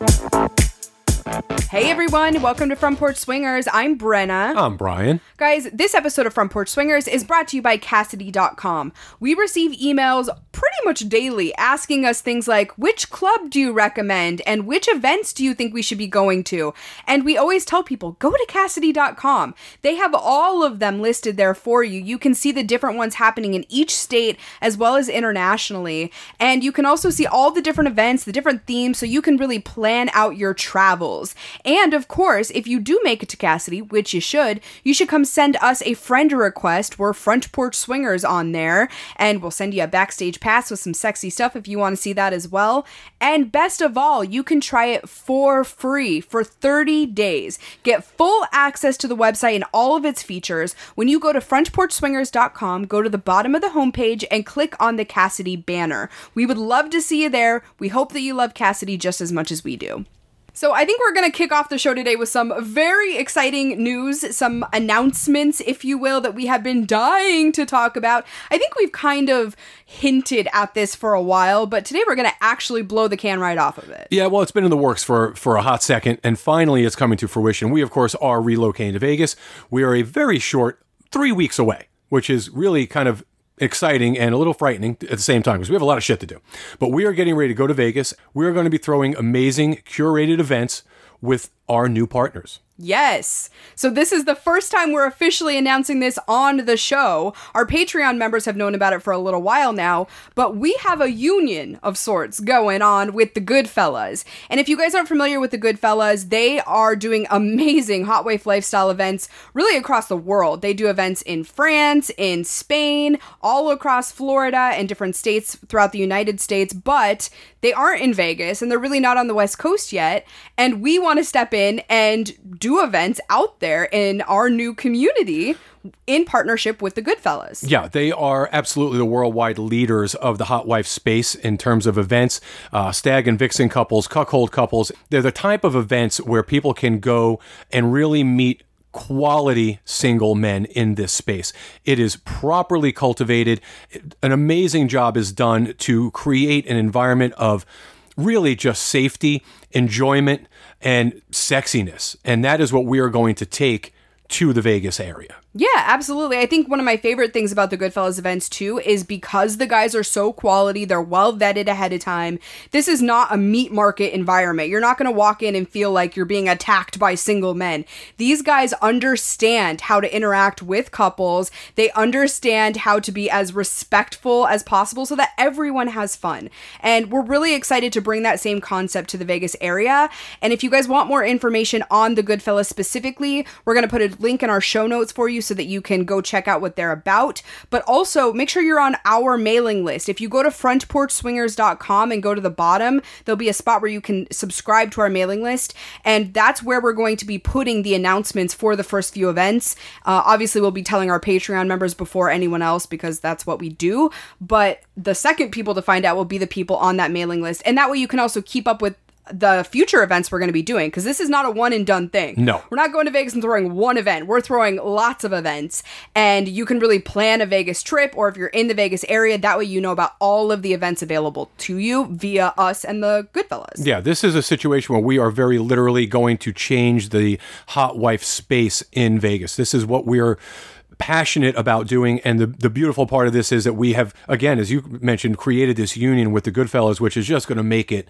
Thank you. Hey everyone, welcome to Front Porch Swingers. I'm Brenna. I'm Brian. Guys, this episode of Front Porch Swingers is brought to you by Kasidie.com. We receive emails pretty much daily asking us things like which club do you recommend and which events do you think we should be going to? And we always tell people go to Kasidie.com. They have all of them listed there for you. You can see the different ones happening in each state as well as internationally. And you can also see all the different events, the different themes, so you can really plan out your travels. And of course, if you do make it to Kasidie, which you should, you should come send us a friend request. We're Front Porch Swingers on there, and we'll send you a backstage pass with some sexy stuff if you want to see that as well. And best of all, you can try it for free for 30 days. Get full access to the website and all of its features when you go to frontporchswingers.com, go to the bottom of the homepage, and click on the Kasidie banner. We would love to see you there. We hope that you love Kasidie just as much as we do. So I think we're going to kick off the show today with some very exciting news, some announcements, if you will, that we have been dying to talk about. I think we've kind of hinted at this for a while, but today we're going to actually blow the can right off of it. Yeah, well, it's been in the works for for a hot second, and finally, it's coming to fruition. We, of course, are relocating to Vegas. We are a very short three weeks away, which is really kind of exciting and a little frightening at the same time because we have a lot of shit to do. But we are getting ready to go to Vegas. We are going to be throwing amazing curated events with our new partners. Yes. So this is the first time we're officially announcing this on the show. Our Patreon members have known about it for a little while now, but we have a union of sorts going on with the Goodfellas. And if you guys aren't familiar with the Goodfellas, they are doing amazing hot wife lifestyle events really across the world. They do events in France, in Spain, all across Florida and different states throughout the United States, but they aren't in Vegas and they're really not on the West Coast yet. And we want to step in and do events out there in our new community in partnership with the Goodfellas. Yeah, they are absolutely the worldwide leaders of the hot wife space in terms of events. Uh, stag and vixen couples, cuckold couples. They're the type of events where people can go and really meet quality single men in this space. It is properly cultivated. An amazing job is done to create an environment of really just safety, enjoyment, and sexiness. And that is what we are going to take to the Vegas area. Yeah, absolutely. I think one of my favorite things about the Goodfellas events too is because the guys are so quality, they're well vetted ahead of time. This is not a meat market environment. You're not going to walk in and feel like you're being attacked by single men. These guys understand how to interact with couples. They understand how to be as respectful as possible so that everyone has fun. And we're really excited to bring that same concept to the Vegas area. And if you guys want more information on the Goodfellas specifically, we're going to put a link in our show notes for you so that you can go check out what they're about. But also make sure you're on our mailing list. If you go to frontporchswingers.com and go to the bottom, there'll be a spot where you can subscribe to our mailing list. And that's where we're going to be putting the announcements for the first few events. Uh, obviously, we'll be telling our Patreon members before anyone else because that's what we do. But the second people to find out will be the people on that mailing list. And that way you can also keep up with the future events we're going to be doing because this is not a one and done thing. No. We're not going to Vegas and throwing one event. We're throwing lots of events and you can really plan a Vegas trip or if you're in the Vegas area, that way you know about all of the events available to you via us and the Goodfellas. Yeah, this is a situation where we are very literally going to change the hot wife space in Vegas. This is what we're passionate about doing. And the, the beautiful part of this is that we have, again, as you mentioned, created this union with the Goodfellas, which is just going to make it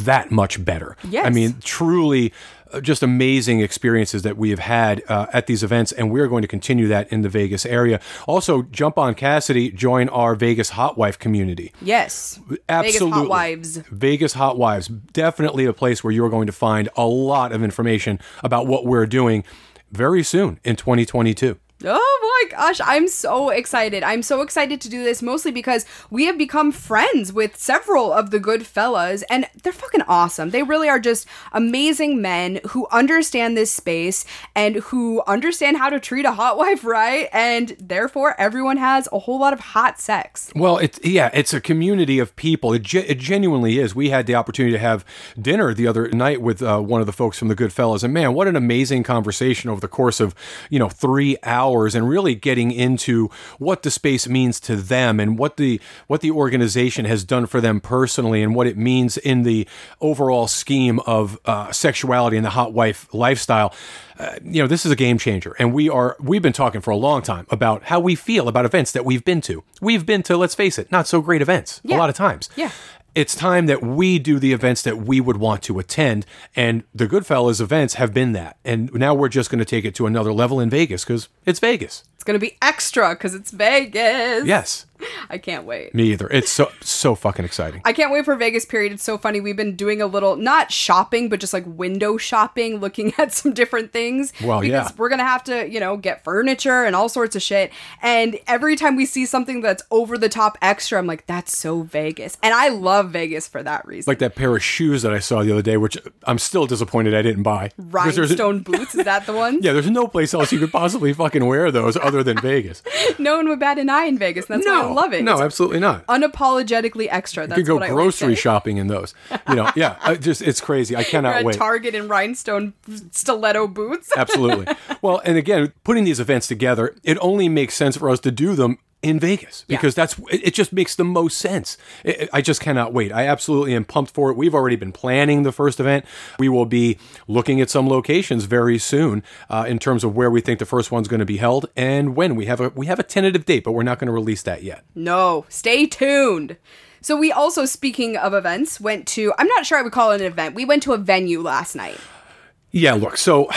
that much better. Yes. I mean, truly uh, just amazing experiences that we have had uh, at these events, and we're going to continue that in the Vegas area. Also, jump on Kasidie, join our Vegas Hot Wife community. Yes. Absolutely. Vegas Hot Wives. Vegas Hot Wives, definitely a place where you're going to find a lot of information about what we're doing very soon in 2022. Oh my gosh, I'm so excited. I'm so excited to do this mostly because we have become friends with several of the good fellas and they're fucking awesome. They really are just amazing men who understand this space and who understand how to treat a hot wife right and therefore everyone has a whole lot of hot sex. Well, it's yeah, it's a community of people. It, ge- it genuinely is. We had the opportunity to have dinner the other night with uh, one of the folks from the good fellas and man, what an amazing conversation over the course of you know three hours, and really getting into what the space means to them and what the what the organization has done for them personally, and what it means in the overall scheme of uh, sexuality and the hot wife lifestyle. Uh, you know, this is a game changer, and we are we've been talking for a long time about how we feel about events that we've been to. We've been to, let's face it, not so great events Yeah. a lot of times. Yeah. It's time that we do the events that we would want to attend, and the Goodfellas events have been that. And now we're just going to take it to another level in Vegas because it's Vegas. It's to be extra cuz it's Vegas. Yes, I can't wait. me either. It's so so fucking exciting. I can't wait for Vegas period. It's so funny. We've been doing a little not shopping, but just like window shopping, looking at some different things. Well, because yeah. we're gonna have to, you know, get furniture and all sorts of shit. And every time we see something that's over the top extra, I'm like, that's so Vegas. And I love Vegas for that reason. Like that pair of shoes that I saw the other day, which I'm still disappointed I didn't buy. Rhinestone boots, is that the one? Yeah, there's no place else you could possibly fucking wear those other than Vegas. No one would bat an eye in Vegas. That's why I love it. No, It's absolutely not. unapologetically extra. That's You could go what I always grocery shopping in those. You know, yeah, I just it's crazy. I cannot at wait. Target in rhinestone stiletto boots. Absolutely. Well, and again, putting these events together, it only makes sense for us to do them in Vegas because that's it it just makes the most sense. I I just cannot wait. I absolutely am pumped for it. We've already been planning the first event. We will be looking at some locations very soon uh, in terms of where we think the first one's going to be held and when. We have a we have a tentative date, but we're not going to release that yet. No, stay tuned. So we also, speaking of events, went to I'm not sure I would call it an event. We went to a venue last night. Yeah, look. So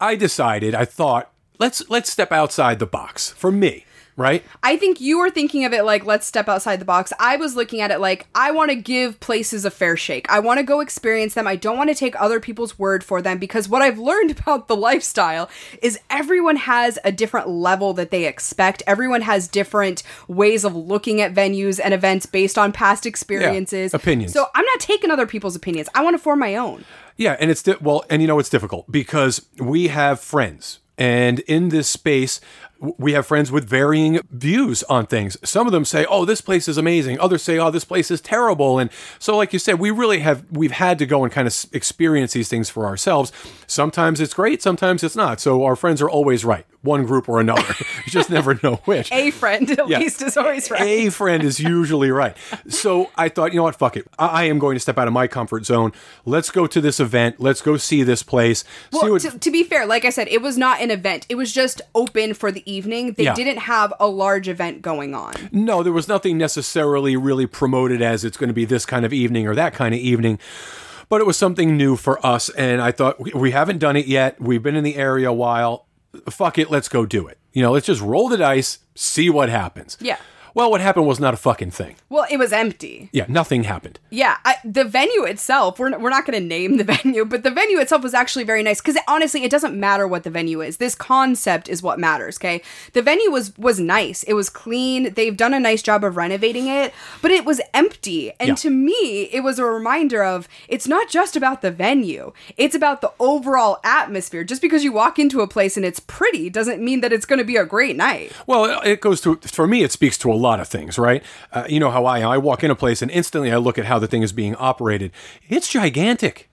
I decided. I thought let's let's step outside the box for me, right? I think you were thinking of it like let's step outside the box. I was looking at it like I want to give places a fair shake. I want to go experience them. I don't want to take other people's word for them because what I've learned about the lifestyle is everyone has a different level that they expect. Everyone has different ways of looking at venues and events based on past experiences, opinions. So I'm not taking other people's opinions. I want to form my own. Yeah, and it's di- well, and you know it's difficult because we have friends, and in this space, we have friends with varying views on things. Some of them say, "Oh, this place is amazing." Others say, "Oh, this place is terrible." And so, like you said, we really have we've had to go and kind of experience these things for ourselves. Sometimes it's great, sometimes it's not. So our friends are always right, one group or another. you just never know which. A friend at Yeah. least is always right. A friend is usually right. So I thought, you know what, fuck it. I, I am going to step out of my comfort zone. Let's go to this event. Let's go see this place. Well, what, to, to be fair, like I said, it was not an event. It was just open for the evening. They Yeah. didn't have a large event going on. no, there was nothing necessarily really promoted as it's going to be this kind of evening or that kind of evening. But it was something new for us, and I thought we, we haven't done it yet. We've been in the area a while. Fuck it, let's go do it. You know, let's just roll the dice, see what happens. Yeah. Well, what happened was not a fucking thing. Well, it was empty. Yeah, nothing happened. Yeah, I, the venue itself, we're, we're not going to name the venue, but the venue itself was actually very nice because honestly, it doesn't matter what the venue is. This concept is what matters, okay? The venue was was nice. It was clean. They've done a nice job of renovating it, but it was empty. And Yeah. to me, it was a reminder of it's not just about the venue. It's about the overall atmosphere. Just because you walk into a place and it's pretty doesn't mean that it's going to be a great night. Well, it- it goes to for me. It speaks to a lot of things, right? Uh, you know how I I walk in a place and instantly I look at how the thing is being operated. It's gigantic.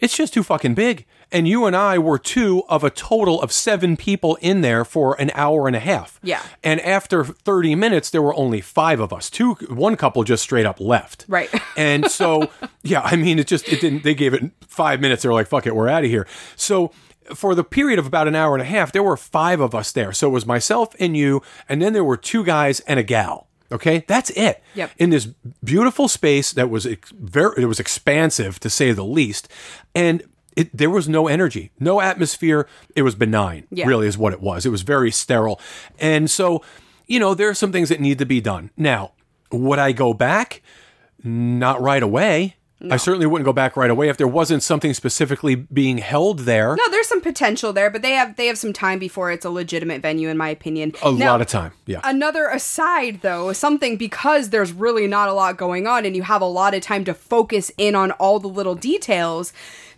It's just too fucking big. And you and I were two of a total of seven people in there for an hour and a half. Yeah. And after 30 minutes, there were only five of us. Two, one couple just straight up left. Right. And so, yeah, I mean, it just, it didn't, they gave it five minutes. They were like, fuck it, we're out of here. So, for the period of about an hour and a half, there were five of us there. So it was myself and you, and then there were two guys and a gal. Okay, that's it. Yep. In this beautiful space that was ex- very, it was expansive to say the least, and it, there was no energy, no atmosphere. It was benign. Yeah. Really, is what it was. It was very sterile, and so you know there are some things that need to be done. Now, would I go back? Not right away. I certainly wouldn't go back right away if there wasn't something specifically being held there. No, there's some potential there, but they have they have some time before it's a legitimate venue, in my opinion. A Now, lot of time. Yeah. Another aside, though, something because there's really not a lot going on and you have a lot of time to focus in on all the little details.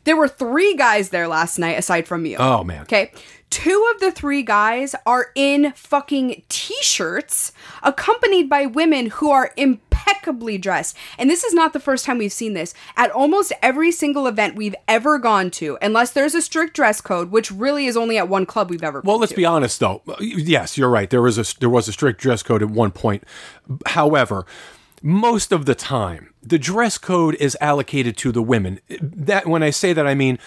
There were three guys there last night, aside from you. Oh, man. Okay. Two of the three guys are in fucking t shirts, accompanied by women who are impeccably dressed. And this is not the first time we've seen this. At almost every single event we've ever gone to, unless there's a strict dress code, which really is only at one club we've ever Well, let's to. be honest, though. Yes, you're right. There was a there was a strict dress code at one point. However, most of the time, the dress code is allocated to the women. That when I say that, I mean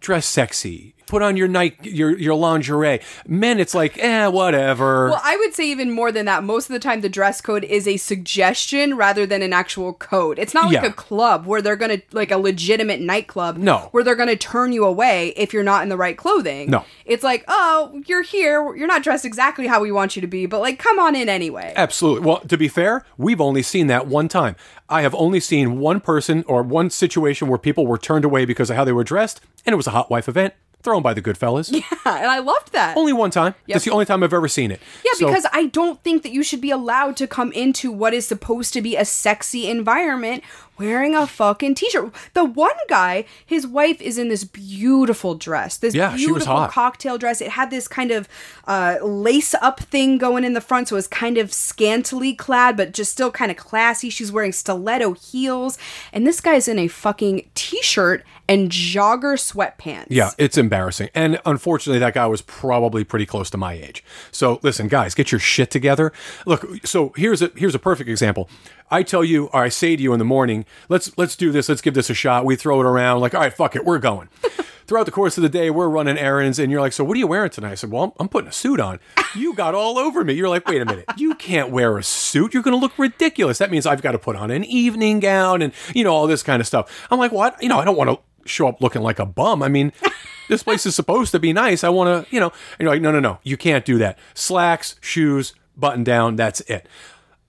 dress sexy. Put on your night your your lingerie. Men, it's like eh, whatever. Well, I would say even more than that. Most of the time, the dress code is a suggestion rather than an actual code. It's not like Yeah. a club where they're gonna like a legitimate nightclub. No. where they're gonna turn you away if you're not in the right clothing. No. it's like oh, you're here. You're not dressed exactly how we want you to be, but like come on in anyway. Absolutely. Well, to be fair, we've only seen that one time. I have only seen one person or one situation where people were turned away because of how they were dressed, and it was a hot wife event thrown by the good fellas. Yeah, and I loved that. Only one time. That's the only time I've ever seen it. Yeah, So- because I don't think that you should be allowed to come into what is supposed to be a sexy environment wearing a fucking t-shirt. The one guy, his wife is in this beautiful dress. This Yeah, she beautiful was hot. cocktail dress. It had this kind of uh, lace up thing going in the front, so it was kind of scantily clad, but just still kind of classy. She's wearing stiletto heels, and this guy's in a fucking t-shirt and jogger sweatpants. Yeah, it's embarrassing. And unfortunately, that guy was probably pretty close to my age. So listen, guys, get your shit together. Look, so here's a here's a perfect example. I tell you, or I say to you in the morning, let's let's do this, let's give this a shot. We throw it around, like, all right, fuck it, we're going. Throughout the course of the day, we're running errands, and you're like, so what are you wearing tonight? I said, well, I'm, I'm putting a suit on. You got all over me. You're like, wait a minute, you can't wear a suit. You're going to look ridiculous. That means I've got to put on an evening gown and you know all this kind of stuff. I'm like, what? You know, I don't want to show up looking like a bum. I mean, this place is supposed to be nice. I want to, you know, and you're like, no, no, no, you can't do that. Slacks, shoes, button down, that's it.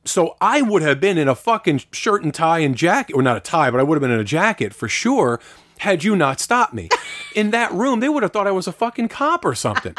So I would have been in a fucking shirt and tie and jacket, or not a tie, but I would have been in a jacket for sure had you not stopped me. In that room, they would have thought I was a fucking cop or something.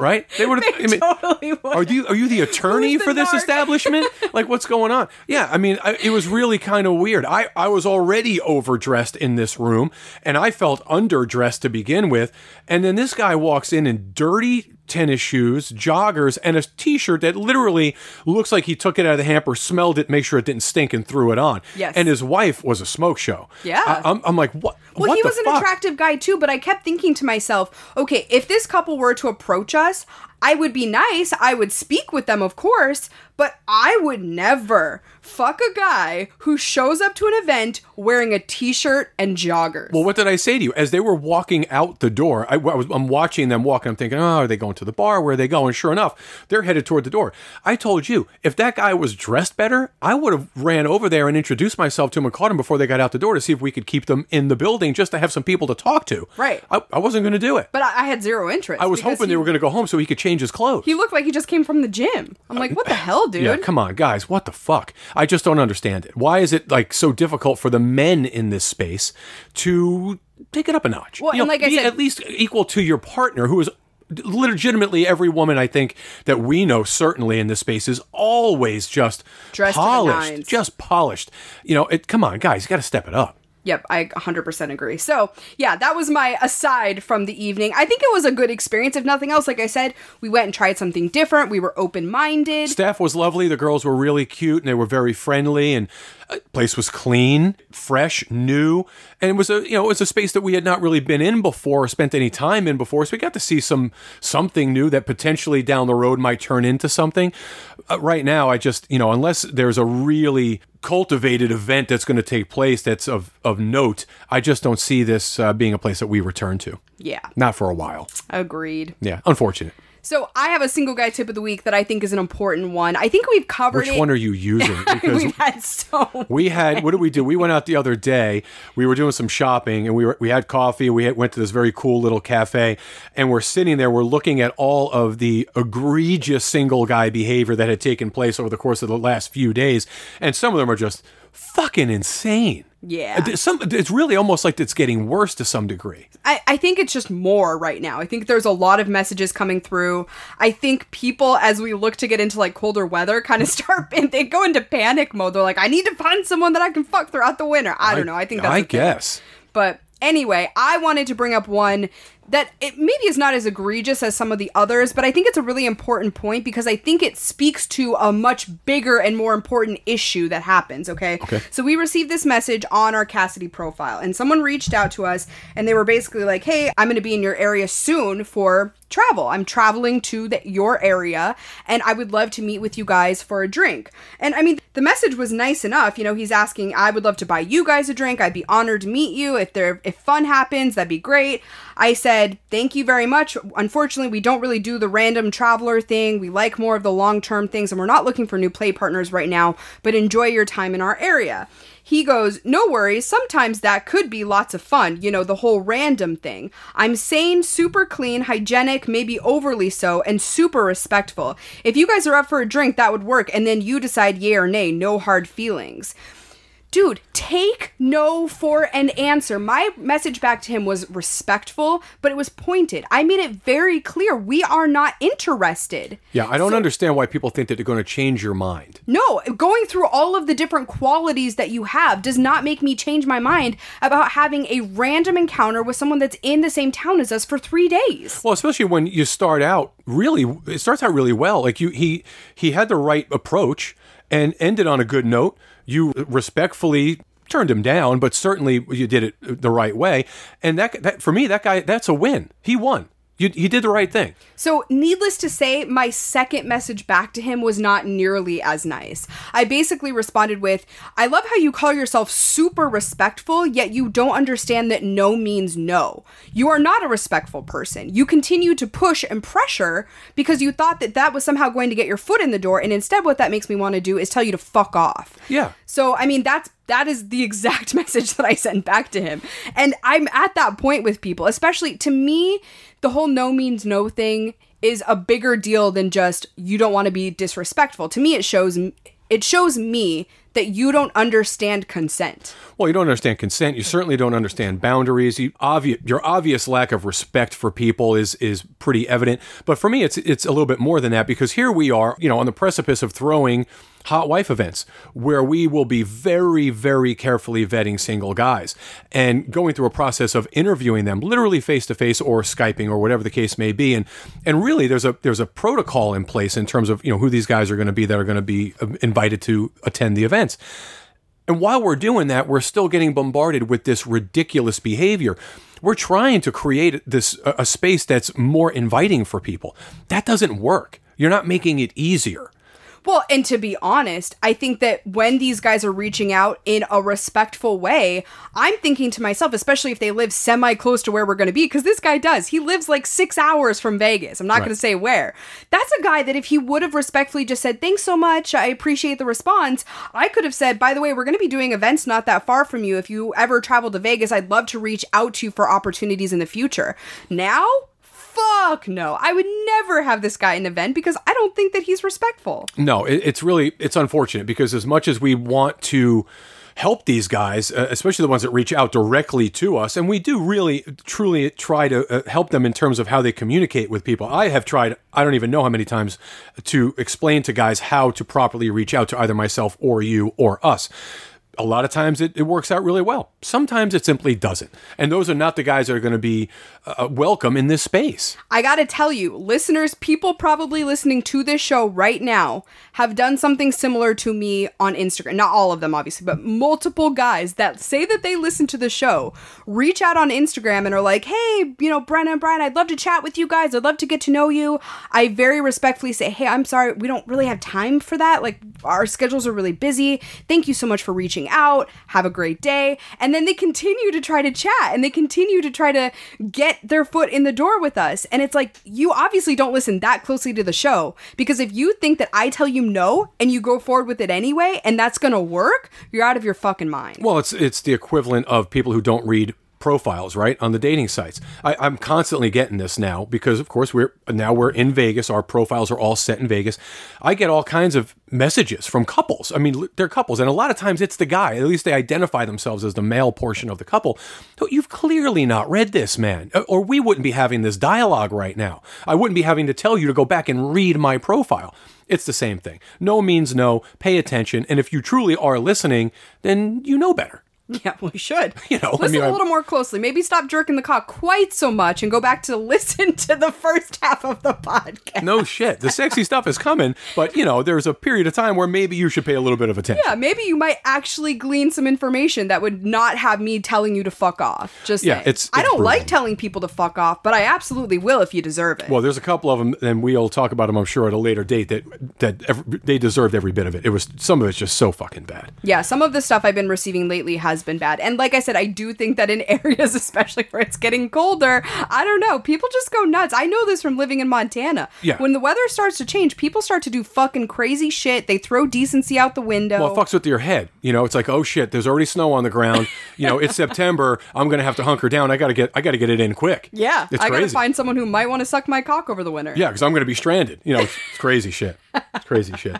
Right? They would have. I mean, totally would. are you are you the attorney the for this narc? establishment? like, what's going on? Yeah, I mean, I, it was really kind of weird. I I was already overdressed in this room, and I felt underdressed to begin with, and then this guy walks in in dirty tennis shoes, joggers, and a t-shirt that literally looks like he took it out of the hamper, smelled it, make sure it didn't stink, and threw it on. Yes. And his wife was a smoke show. Yeah. I, am I'm like, what? Well, what he was an fuck? attractive guy too, but I kept thinking to myself, okay, if this couple were to approach us, I would be nice. I would speak with them, of course, but I would never fuck a guy who shows up to an event wearing a t-shirt and joggers. Well, what did I say to you? As they were walking out the door, I, I was, I'm watching them walk, and I'm thinking, oh, are they going to the bar? Where are they going? Sure enough, they're headed toward the door. I told you, if that guy was dressed better, I would have ran over there and introduced myself to him and caught him before they got out the door to see if we could keep them in the building just to have some people to talk to. Right. I, I wasn't going to do it. but I, I had zero interest. I was hoping he, they were going to go home so he could change his clothes. He looked like he just came from the gym. I'm uh, like, what the hell, dude? Yeah, come on, guys. What the fuck? I just don't understand it. Why is it like so difficult for the men in this space to take it up a notch? Well, You and like I said- at least equal to your partner, who is legitimately every woman I think that we know certainly in this space is always just Dressed polished, just polished. You know, it. Come on, guys, you got to step it up. Yep, I 100% agree. So, yeah, that was my aside from the evening. I think it was a good experience. If nothing else, like I said, we went and tried something different. We were open minded. Staff was lovely. The girls were really cute and they were very friendly. And place was clean, fresh, new, and it was a you know it was a space that we had not really been in before or spent any time in before. So we got to see some something new that potentially down the road might turn into something. Uh, right now, I just you know unless there's a really cultivated event that's going to take place that's of of note, I just don't see this uh, being a place that we return to. Yeah, Not for a while. agreed. Yeah, unfortunate. So, I have a single guy tip of the week that I think is an important one. I think we've covered Which it. one are you using? Because We've had so we had what did we do? We went out the other day. We were doing some shopping, and we were we had coffee. We had, went to this very cool little cafe, and we're sitting there. We're looking at all of the egregious single guy behavior that had taken place over the course of the last few days, and some of them are just fucking insane. Yeah. Some, it's really almost like it's getting worse to some degree. I, I think it's just more right now. I think there's a lot of messages coming through. I think people, as we look to get into like colder weather, kind of start and they go into panic mode. They're like, I need to find someone that I can fuck throughout the winter. I don't know. I think that's I guess. But anyway, I wanted to bring up one that it maybe is not as egregious as some of the others, but I think it's a really important point because I think it speaks to a much bigger and more important issue that happens, okay? Okay. So we received this message on our Kasidie profile, and someone reached out to us and they were basically like, hey, I'm going to be in your area soon for travel. I'm traveling to the, your area and I would love to meet with you guys for a drink. And I mean, the message was nice enough. You know, he's asking, I would love to buy you guys a drink. I'd be honored to meet you. If there if fun happens, that'd be great. I said, "Thank you very much. Unfortunately, we don't really do the random traveler thing. We like more of the long-term things and we're not looking for new play partners right now, but enjoy your time in our area." He goes, No worries, sometimes that could be lots of fun, you know, the whole random thing. I'm sane, super clean, hygienic, maybe overly so, and super respectful. If you guys are up for a drink, that would work, and then you decide yay or nay, no hard feelings. Dude, take no for an answer. My message back to him was respectful, but it was pointed. I made it very clear we are not interested. Yeah, I don't understand why people think that they're going to change your mind. No, going through all of the different qualities that you have does not make me change my mind about having a random encounter with someone that's in the same town as us for three days. Well, especially when you start out really, it starts out really well. Like you, he he had the right approach and ended on a good note. You respectfully turned him down, but certainly you did it the right way. And that, that for me, that guy, that's a win. He won. You, he did the right thing. So, needless to say, my second message back to him was not nearly as nice. I basically responded with, I love how you call yourself super respectful, yet you don't understand that no means no. You are not a respectful person. You continue to push and pressure because you thought that that was somehow going to get your foot in the door, and instead, what that makes me want to do is tell you to fuck off. Yeah. So, I mean, that's that is the exact message that I sent back to him. And I'm at that point with people, especially to me, the whole no means no thing is a bigger deal than just you don't want to be disrespectful. To me, it shows it shows me that you don't understand consent. Well, you don't understand consent. You certainly don't understand boundaries. You obvious, your obvious lack of respect for people is is pretty evident. But for me, it's it's a little bit more than that because here we are, you know, on the precipice of throwing hot wife events where we will be very very carefully vetting single guys and going through a process of interviewing them literally face to face or skyping or whatever the case may be and and really there's a there's a protocol in place in terms of you know who these guys are going to be that are going to be um, invited to attend the events and while we're doing that, we're still getting bombarded with this ridiculous behavior. We're trying to create this a, a space that's more inviting for people. That doesn't work. You're not making it easier. Well, and to be honest, I think that when these guys are reaching out in a respectful way, I'm thinking to myself, especially if they live semi close to where we're going to be, because this guy does. He lives like six hours from Vegas. I'm not going to say where. That's a guy that if he would have respectfully just said, thanks so much, I appreciate the response, I could have said, by the way, we're going to be doing events not that far from you. If you ever travel to Vegas, I'd love to reach out to you for opportunities in the future. Now, fuck no. I would never have this guy in an event because I don't think that he's respectful. No, it, it's really it's unfortunate because as much as we want to help these guys, uh, especially the ones that reach out directly to us, and we do really truly try to uh, help them in terms of how they communicate with people. I have tried I don't even know how many times to explain to guys how to properly reach out to either myself or you or us a lot of times it, it works out really well. Sometimes it simply doesn't. And those are not the guys that are going to be uh, welcome in this space. I got to tell you, listeners, people probably listening to this show right now have done something similar to me on Instagram. Not all of them, obviously, but multiple guys that say that they listen to the show reach out on Instagram and are like, hey, you know, Brenna and Brian, I'd love to chat with you guys. I'd love to get to know you. I very respectfully say, hey, I'm sorry, we don't really have time for that. Like, our schedules are really busy. Thank you so much for reaching out. Have a great day. And then they continue to try to chat and they continue to try to get their foot in the door with us. And it's like, you obviously don't listen that closely to the show because if you think that I tell you no and you go forward with it anyway and that's going to work, you're out of your fucking mind. Well, it's it's the equivalent of people who don't read profiles, right, on the dating sites. I, I'm constantly getting this now because, of course, we're now we're in Vegas. Our profiles are all set in Vegas. I get all kinds of messages from couples. I mean, they're couples, and a lot of times it's the guy. At least they identify themselves as the male portion of the couple. So you've clearly not read this, man, uh, or we wouldn't be having this dialogue right now. I wouldn't be having to tell you to go back and read my profile. It's the same thing. No means no. Pay attention. And if you truly are listening, then you know better. Yeah, we should. You know, I listen mean, a I- little more closely. Maybe stop jerking the cock quite so much and go back to listen to the first half of the podcast. No shit. The sexy stuff is coming, but you know, there's a period of time where maybe you should pay a little bit of attention. Yeah, maybe you might actually glean some information that would not have me telling you to fuck off. Just Yeah, saying. it's- I don't like telling people to fuck off, but I absolutely will if you deserve it. Well, there's a couple of them, and we'll talk about them, I'm sure, at a later date. That that every, they deserved every bit of it. It was some of it's just so fucking bad. Yeah, some of the stuff I've been receiving lately has been bad. And like I said, I do think that in areas, especially where it's getting colder, I don't know, people just go nuts. I know this from living in Montana. Yeah. When the weather starts to change, people start to do fucking crazy shit. They throw decency out the window. Well, it fucks with your head. You know, it's like, oh shit, there's already snow on the ground. You know, it's September. I'm gonna have to hunker down. I gotta get, I gotta get it in quick. yeah, it's I gotta crazy. find someone who might want to suck my cock over the winter. Yeah, because I'm to be stranded. You know, it's, it's crazy shit. Crazy shit.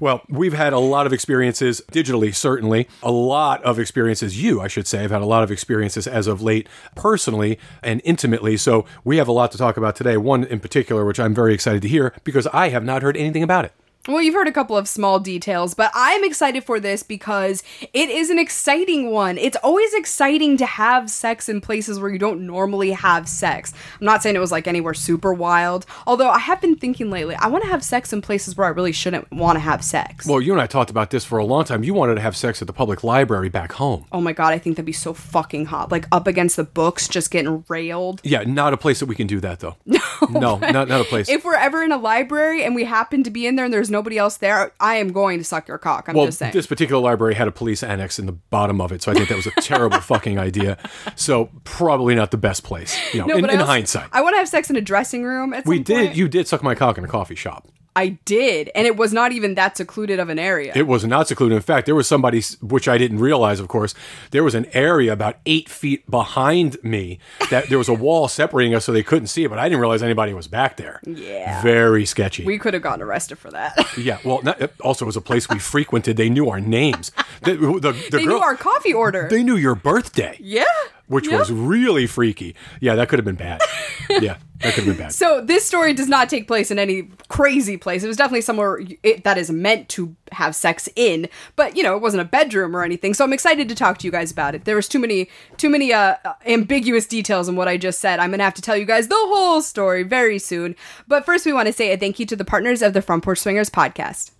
Well, we've had a lot of experiences digitally, certainly. A lot of experiences, you, I should say, have had a lot of experiences as of late, personally and intimately. So we have a lot to talk about today. One in particular, which I'm very excited to hear because I have not heard anything about it. Well, you've heard a couple of small details, but I'm excited for this because it is an exciting one. It's always exciting to have sex in places where you don't normally have sex. I'm not saying it was like anywhere super wild, although I have been thinking lately, I want to have sex in places where I really shouldn't want to have sex. Well, you and I talked about this for a long time. You wanted to have sex at the public library back home. oh my god, I think that'd be so fucking hot. Like up against the books, just getting railed. Yeah, not a place that we can do that, though. No. No, not, not a place. If we're ever in a library and we happen to be in there and there's nobody else there, I am going to suck your cock. I'm Well, just saying. this particular library had a police annex in the bottom of it, so I think that was a terrible fucking idea. So probably not the best place, you know, No, in, in also- hindsight. I want to have sex in a dressing room we did. point. You did suck my cock in a coffee shop. I did, and it was not even that secluded of an area. It was not secluded. In fact, there was somebody, which I didn't realize, of course, there was an area about eight feet behind me that there was a wall separating us so they couldn't see it, but I didn't realize anybody was back there. Yeah. Very sketchy. we could have gotten arrested for that. yeah. Well, not, uh, it also was a place we frequented. They knew our names. The, the, the they girl, knew our coffee order. they knew your birthday. yeah. Which Yeah. was really freaky. Yeah, that could have been bad. yeah, that could have been bad. So this story does not take place in any crazy place. It was definitely somewhere it, that is meant to have sex in, but you know, it wasn't a bedroom or anything. So I'm excited to talk to you guys about it. There was too many too many uh, ambiguous details in what I just said. I'm going to have to tell you guys the whole story very soon. But first we want to say a thank you to the partners of the Front Porch Swingers podcast.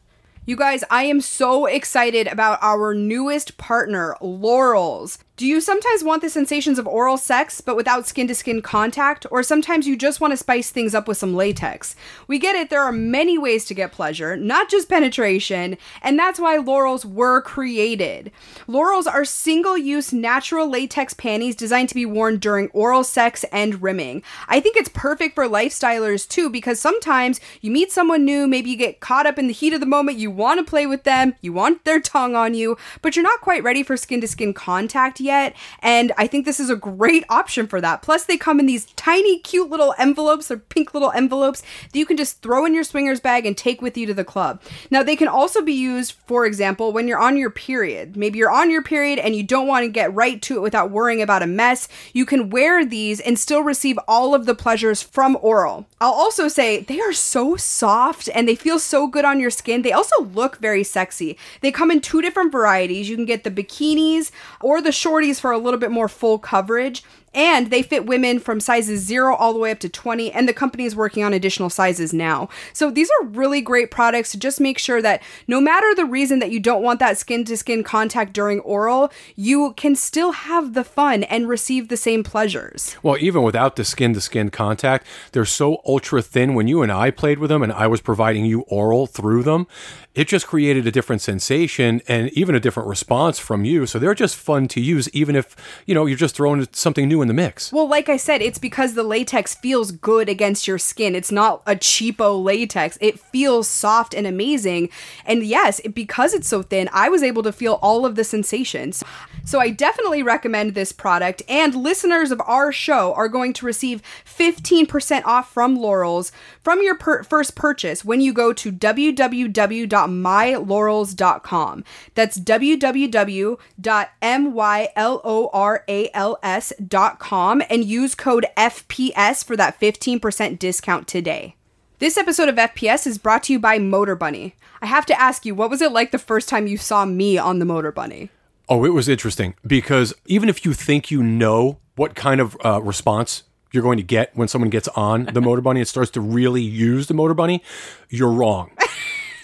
You guys, I am so excited about our newest partner, Lorals. Do you sometimes want the sensations of oral sex, but without skin to skin contact? Or sometimes you just want to spice things up with some latex? We get it, there are many ways to get pleasure, not just penetration, and that's why Lorals were created. Lorals are single use natural latex panties designed to be worn during oral sex and rimming. I think it's perfect for lifestylers too, because sometimes you meet someone new, maybe you get caught up in the heat of the moment, you want to play with them, you want their tongue on you, but you're not quite ready for skin to skin contact yet. And I think this is a great option for that. Plus, they come in these tiny, cute little envelopes or pink little envelopes that you can just throw in your swingers bag and take with you to the club. Now, they can also be used, for example, when you're on your period. Maybe you're on your period and you don't want to get right to it without worrying about a mess. You can wear these and still receive all of the pleasures from oral. I'll also say they are so soft and they feel so good on your skin. They also look very sexy. They come in two different varieties. You can get the bikinis or the shorties for a little bit more full coverage. And they fit women from sizes 0 all the way up to 20, and the company is working on additional sizes now. So these are really great products to just make sure that no matter the reason that you don't want that skin to skin contact during oral, you can still have the fun and receive the same pleasures. Well, even without the skin to skin contact, they're so ultra thin. When you and I played with them and I was providing you oral through them, it just created a different sensation and even a different response from you. So they're just fun to use, even if, you know, you're just throwing something new in the mix. Well, like I said, it's because the latex feels good against your skin. It's not a cheapo latex. It feels soft and amazing. And yes, it- because it's so thin, I was able to feel all of the sensations. So I definitely recommend this product, and listeners of our show are going to receive 15% off from Lorals from your per- first purchase when you go to www.mylorals.com. That's www.mylorals.com and use code FPS for that 15% discount today. This episode of FPS is brought to you by Motorbunny. I have to ask you, what was it like the first time you saw me on the Motorbunny? Oh, it was interesting because even if you think you know what kind of uh, response you're going to get when someone gets on the Motorbunny and starts to really use the Motorbunny, you're wrong.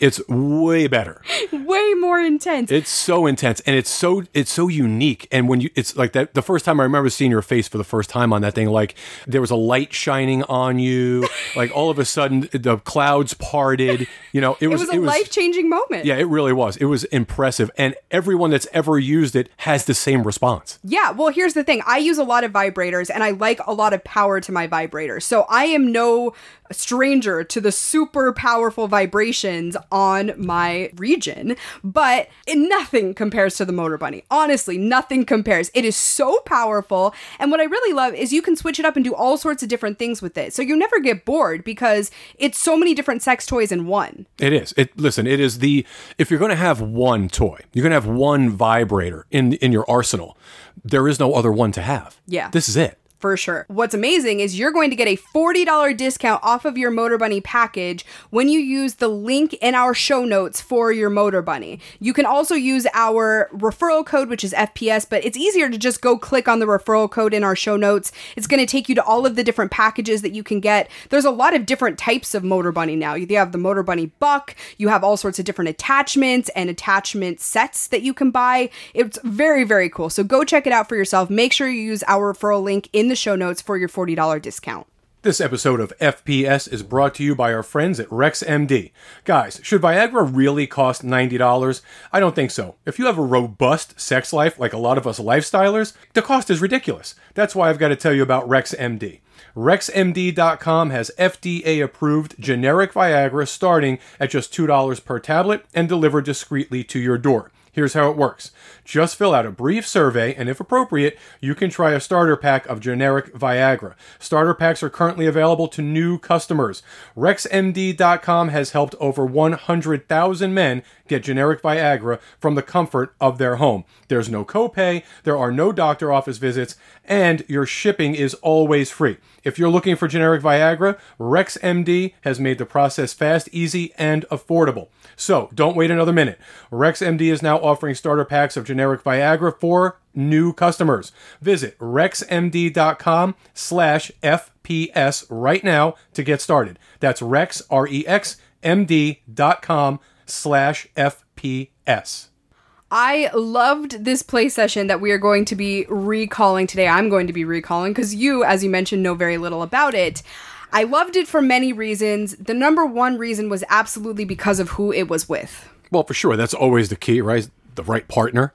It's way better. Way more intense. It's so intense and it's so it's so unique. And when you it's like that the first time I remember seeing your face for the first time on that thing, like there was a light shining on you, like all of a sudden the clouds parted. You know, it it was was a life changing moment. Yeah, it really was. It was impressive. And everyone that's ever used it has the same response. Yeah, well, here's the thing. I use a lot of vibrators and I like a lot of power to my vibrators. So I am no stranger to the super powerful vibrations on my region, but it, nothing compares to the Motorbunny. Honestly, nothing compares. It is so powerful. And what I really love is you can switch it up and do all sorts of different things with it. So you never get bored because it's so many different sex toys in one. It is. It listen, it is the if you're going to have one toy, you're going to have one vibrator in in your arsenal. There is no other one to have. Yeah. This is it. For sure. What's amazing is you're going to get a $40 discount off of your Motorbunny package when you use the link in our show notes for your Motorbunny. You can also use our referral code, which is FPS, but it's easier to just go click on the referral code in our show notes. It's going to take you to all of the different packages that you can get. There's a lot of different types of Motorbunny now. You have the Motorbunny Buck, you have all sorts of different attachments and attachment sets that you can buy. It's very, very cool. So go check it out for yourself. Make sure you use our referral link in the show notes for your $40 discount. This episode of FPS is brought to you by our friends at RexMD. Guys, should Viagra really cost $90? I don't think so. If you have a robust sex life like a lot of us lifestylers, the cost is ridiculous. That's why I've got to tell you about RexMD. RexMD.com has FDA approved generic Viagra starting at just $2 per tablet and delivered discreetly to your door. Here's how it works. Just fill out a brief survey, and if appropriate, you can try a starter pack of generic Viagra. Starter packs are currently available to new customers. RexMD.com has helped over 100,000 men get generic Viagra from the comfort of their home. There's no copay, there are no doctor office visits, and your shipping is always free. If you're looking for generic Viagra, RexMD has made the process fast, easy, and affordable. So don't wait another minute. RexMD is now offering starter packs of generic Viagra for new customers. Visit rexmd.com slash FPS right now to get started. That's rex, R-E-X, M-D.com slash FPS. I loved this play session that we are going to be recalling today. I'm going to be recalling because you, as you mentioned, know very little about it. I loved it for many reasons. The number one reason was absolutely because of who it was with. Well, for sure. That's always the key, right? The right partner.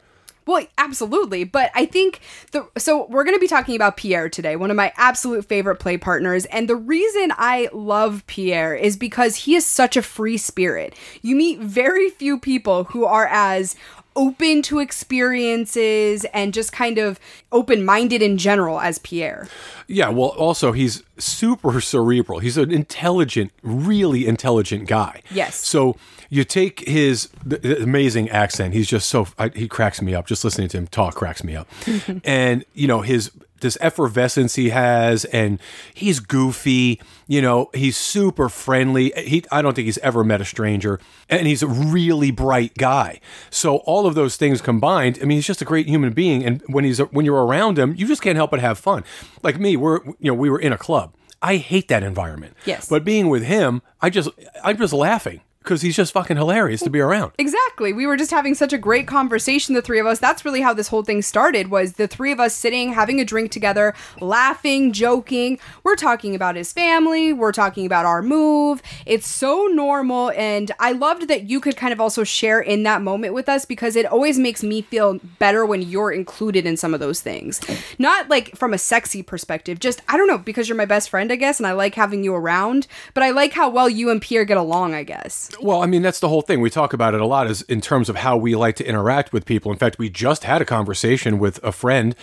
Well, absolutely. But I think the so we're going to be talking about Pierre today, one of my absolute favorite play partners. And the reason I love Pierre is because he is such a free spirit. You meet very few people who are as open to experiences and just kind of open minded in general as Pierre. Yeah, well, also, he's super cerebral. He's an intelligent, really intelligent guy. Yes. So you take his the, the amazing accent. He's just so, I, he cracks me up. Just listening to him talk cracks me up. and, you know, his, this effervescence he has and he's goofy. You know he's super friendly. He i don't think he's ever met a stranger. And he's a really bright guy. So all of those things combined i mean he's just a great human being. And when he's when you're around him you just can't help but have fun. Like me we're you know we were in a club. I hate that environment. Yes. but being with him i just i'm just laughing because he's just fucking hilarious to be around Exactly. We were just having such a great conversation, the three of us. That's really how this whole thing started was the three of us sitting, having a drink together, laughing, joking. We're talking about his family, we're talking about our move. It's so normal and I loved that you could kind of also share in that moment with us because it always makes me feel better when you're included in some of those things. Not like from a sexy perspective, just I don't know, because you're my best friend, I guess, and I like having you around, but I like how well you and Pierre get along, I guess. Well, I mean, that's the whole thing. We talk about it a lot is in terms of how we like to interact with people. In fact, we just had a conversation with a friend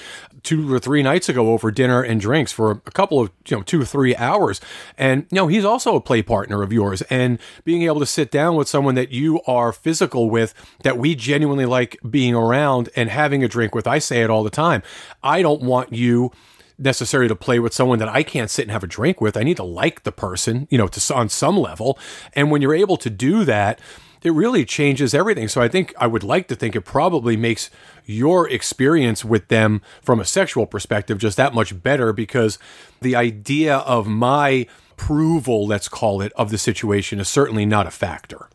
two or three nights ago over dinner and drinks for a couple of, you know, two or three hours. And, you know, he's also a play partner of yours. And being able to sit down with someone that you are physical with, that we genuinely like being around and having a drink with, I say it all the time. I don't want you necessary to play with someone that I can't sit and have a drink with. I need to like the person, you know, to on some level. And when you're able to do that, it really changes everything. So I think I would like to think it probably makes your experience with them from a sexual perspective just that much better because the idea of my approval, let's call it, of the situation is certainly not a factor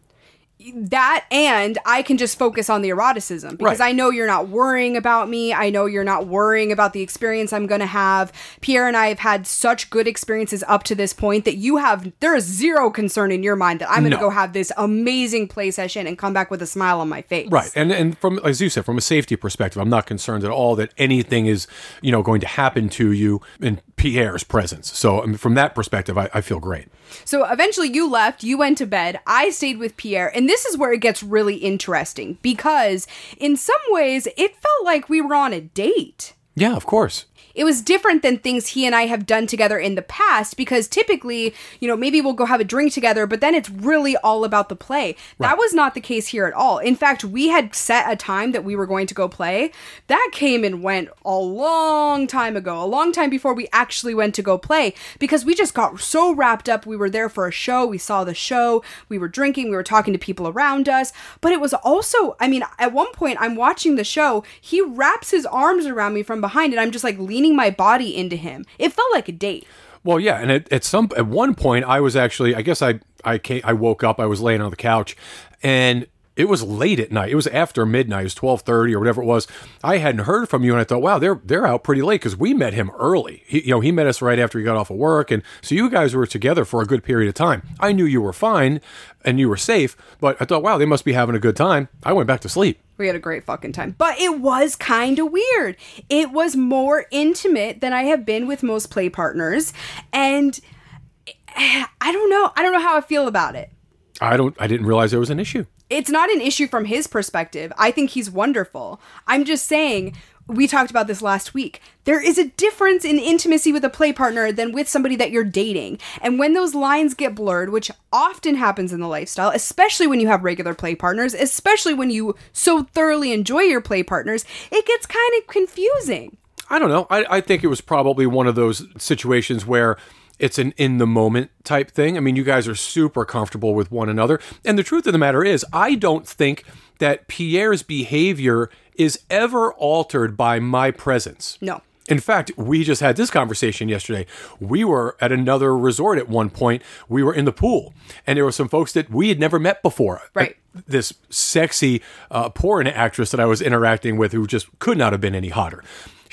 that and I can just focus on the eroticism because Right. I know you're not worrying about me. I know you're not worrying about the experience I'm going to have. Pierre and I have had such good experiences up to this point that you have there is zero concern in your mind that I'm going to No. go have this amazing play session and come back with a smile on my face. Right. And and from as you said, from a safety perspective, I'm not concerned at all that anything is, you know, going to happen to you in Pierre's presence. So I mean, from that perspective, I, I feel great. So eventually you left, you went to bed. I stayed with Pierre. And this is where it gets really interesting because in some ways it felt like we were on a date. Yeah, of course. It was different than things he and I have done together in the past because typically, you know, maybe we'll go have a drink together, but then it's really all about the play. That was not the case here at all. In fact, we had set a time that we were going to go play. That came and went a long time ago, a long time before we actually went to go play because we just got so wrapped up. We were there for a show, we saw the show, we were drinking, we were talking to people around us. But it was also, I mean, at one point I'm watching the show, he wraps his arms around me from behind and I'm just like leaning my body into him. It felt like a date. Well, yeah, and at, at some at one point, I was actually, I guess I I came, I woke up, I was laying on the couch, and it was late at night. It was after midnight. It was twelve thirty or whatever it was. I hadn't heard from you, and I thought, wow, they're they're out pretty late because we met him early. He, you know, he met us right after he got off of work, and so you guys were together for a good period of time. I knew you were fine and you were safe, but I thought, wow, they must be having a good time. I went back to sleep. We had a great fucking time. But it was kind of weird. It was more intimate than I have been with most play partners. And eh, I don't know. I don't know how I feel about it. I don't. I didn't realize there was an issue. It's not an issue from his perspective. I think he's wonderful. I'm just saying, we talked about this last week. There is a difference in intimacy with a play partner than with somebody that you're dating. And when those lines get blurred, which often happens in the lifestyle, especially when you have regular play partners, especially when you so thoroughly enjoy your play partners, it gets kind of confusing. I don't know. I, I think it was probably one of those situations where it's an in the moment type thing. I mean, you guys are super comfortable with one another. And the truth of the matter is, I don't think that Pierre's behavior is ever altered by my presence. No. In fact, we just had this conversation yesterday. We were at another resort at one point. We were in the pool, and there were some folks that we had never met before. Right. This sexy uh, porn actress that I was interacting with, who just could not have been any hotter.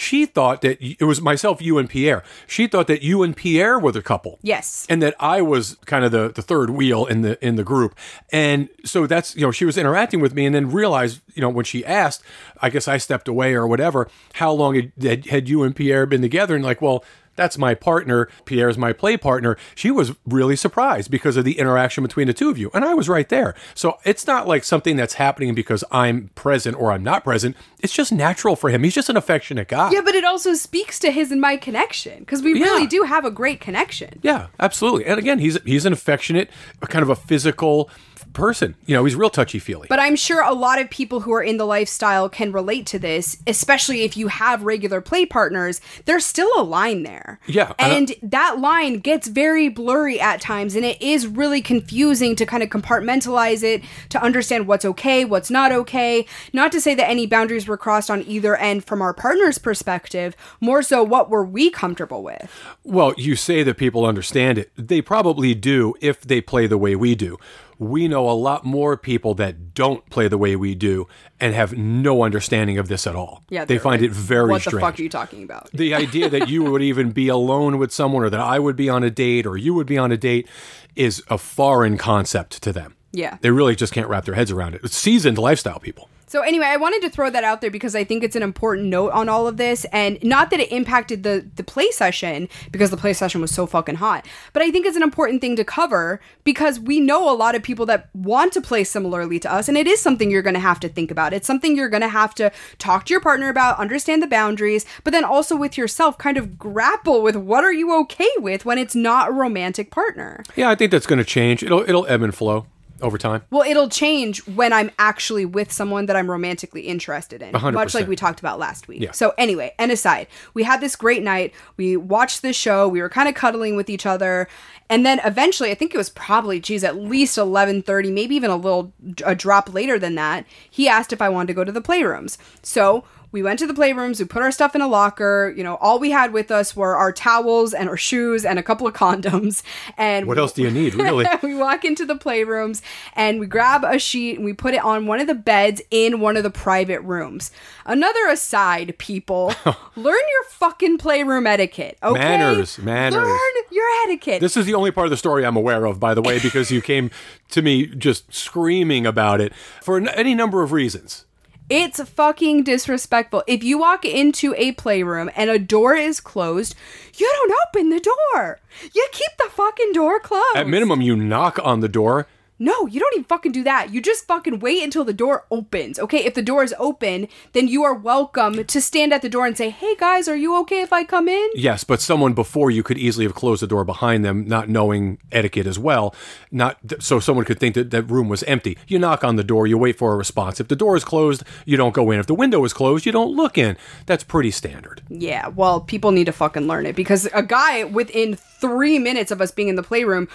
She thought that y- it was myself, you, and Pierre. She thought that you and Pierre were the couple Yes. and that I was kind of the, the third wheel in the in the group. And so that's you know she was interacting with me, and then realized you know when she asked, I guess I stepped away or whatever. How long had, had, had you and Pierre been together? And like, well. That's my partner. Pierre's my play partner. She was really surprised because of the interaction between the two of you. And I was right there. So it's not like something that's happening because I'm present or I'm not present. It's just natural for him. He's just an affectionate guy. Yeah, but it also speaks to his and my connection because we really do have a great connection. Yeah, absolutely. And again, he's he's an affectionate, kind of a physical person. You know, he's real touchy feely. But I'm sure a lot of people who are in the lifestyle can relate to this, especially if you have regular play partners. There's still a line there. Yeah, and that line gets very blurry at times, and it is really confusing to kind of compartmentalize it, to understand what's okay, what's not okay. Not to say that any boundaries were crossed on either end from our partner's perspective, more so what were we comfortable with? Well, you say that people understand it. They probably do if they play the way we do. We know a lot more people that don't play the way we do and have no understanding of this at all. Yeah, they find like, it very What strange. the fuck are you talking about? the idea that you would even be alone with someone or that I would be on a date or you would be on a date is a foreign concept to them. Yeah. They really just can't wrap their heads around it. It's seasoned lifestyle people. So anyway, I wanted to throw that out there because I think it's an important note on all of this, and not that it impacted the the play session because the play session was so fucking hot, but I think it's an important thing to cover because we know a lot of people that want to play similarly to us, and it is something you're going to have to think about. It's something you're going to have to talk to your partner about, understand the boundaries, but then also with yourself, kind of grapple with what are you okay with when it's not a romantic partner. Yeah, I think that's going to change. It'll it'll ebb and flow over time. Well, it'll change when I'm actually with someone that I'm romantically interested in, 100%. much like we talked about last week. Yeah. So anyway, and aside, we had this great night. We watched this show. We were kind of cuddling with each other, and then eventually, I think it was probably, geez, at least eleven thirty, maybe even a little a drop later than that. He asked if I wanted to go to the playrooms. So we went to the playrooms, we put our stuff in a locker. You know, all we had with us were our towels and our shoes and a couple of condoms. And What else do you need, really? we walk into the playrooms and we grab a sheet and we put it on one of the beds in one of the private rooms. Another aside, people, learn your fucking playroom etiquette. Okay? Manners, manners. Learn your etiquette. This is the only part of the story I'm aware of, by the way, because you came to me just screaming about it for any number of reasons. It's fucking disrespectful. If you walk into a playroom and a door is closed, you don't open the door. You keep the fucking door closed. At minimum, you knock on the door. No, you don't even fucking do that. You just fucking wait until the door opens. Okay, if the door is open, then you are welcome to stand at the door and say, "Hey guys, are you okay if I come in?" Yes, but someone before you could easily have closed the door behind them, not knowing etiquette as well. Not so someone could think that that room was empty. You knock on the door, you wait for a response. If the door is closed, you don't go in. If the window is closed, you don't look in. That's pretty standard. Yeah, well, people need to fucking learn it because a guy within three minutes of us being in the playroom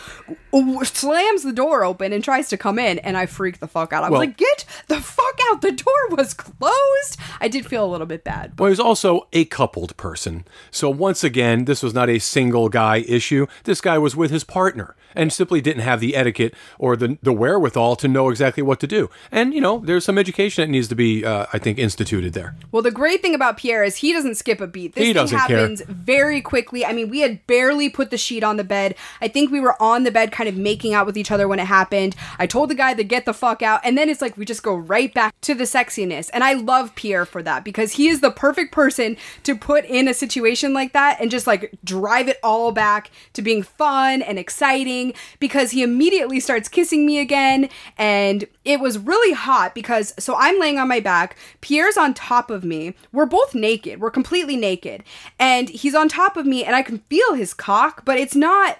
w- slams the door open and tries to come in, and I freaked the fuck out. I was Well- like, "Get the fuck out! The door was closed." I did feel a little bit bad. Well, he was also a coupled person. So once again, this was not a single guy issue. This guy was with his partner and simply didn't have the etiquette or the, the wherewithal to know exactly what to do. And, you know, there's some education that needs to be, uh, I think, instituted there. Well, the great thing about Pierre is he doesn't skip a beat. This He thing doesn't care. happens very quickly. I mean, we had barely put the sheet on the bed. I think we were on the bed kind of making out with each other when it happened. I told the guy to get the fuck out, and then it's like we just go right back to the sexiness. And I love Pierre for that because he is the perfect person to put in a situation like that and just like drive it all back to being fun and exciting because he immediately starts kissing me again and it was really hot because so I'm laying on my back, Pierre's on top of me. We're both naked. We're completely naked. And he's on top of me and I can feel his cock, but it's not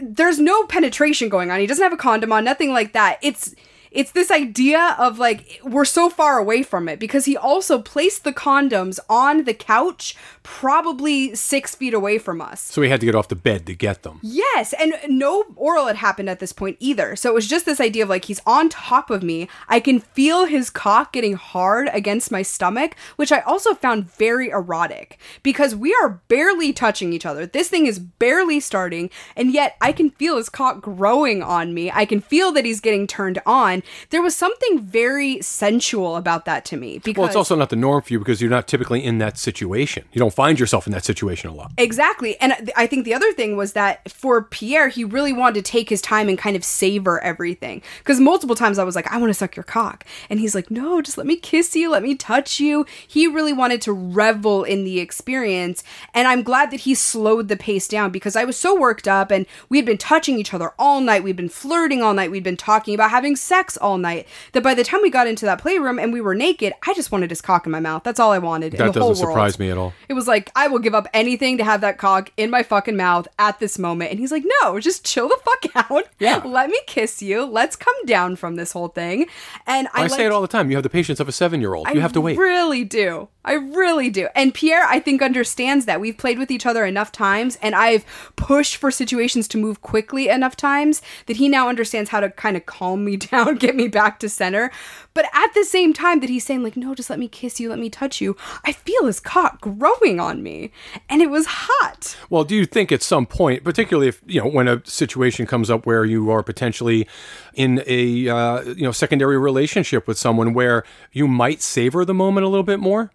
there's no penetration going on. He doesn't have a condom on, nothing like that. It's it's this idea of like we're so far away from it because he also placed the condoms on the couch probably six feet away from us So he had to get off the bed to get them. Yes, and no oral had happened at this point either. So it was just this idea of like he's on top of me. I can feel his cock getting hard against my stomach, which I also found very erotic because we are barely touching each other. This thing is barely starting, and yet I can feel his cock growing on me. I can feel that he's getting turned on. There was something very sensual about that to me because Well, it's also not the norm for you because you're not typically in that situation. You don't find yourself in that situation a lot. Exactly. And I think the other thing was that for Pierre, he really wanted to take his time and kind of savor everything. Because multiple times I was like, I want to suck your cock. And he's like, no, just let me kiss you, let me touch you. He really wanted to revel in the experience. And I'm glad that he slowed the pace down because I was so worked up and we had been touching each other all night. We'd been flirting all night. We'd been talking about having sex all night. That by the time we got into that playroom and we were naked, I just wanted his cock in my mouth. That's all I wanted. in That the whole doesn't world. surprise me at all. It was like, I will give up anything to have that cock in my fucking mouth at this moment. And he's like, no, just chill the fuck out. Yeah. Let me kiss you. Let's come down from this whole thing. And I, I, say it all the time. You have the patience of a seven year old. You have to wait. I wait. really do. I really do. And Pierre, I think, understands that. We've played with each other enough times, and I've pushed for situations to move quickly enough times that he now understands how to kind of calm me down, get me back to center. But at the same time that he's saying, like, no, just let me kiss you, let me touch you, I feel his cock growing on me. And it was hot. Well, do you think at some point, particularly if you know when a situation comes up where you are potentially in a uh, you know secondary relationship with someone where you might savor the moment a little bit more?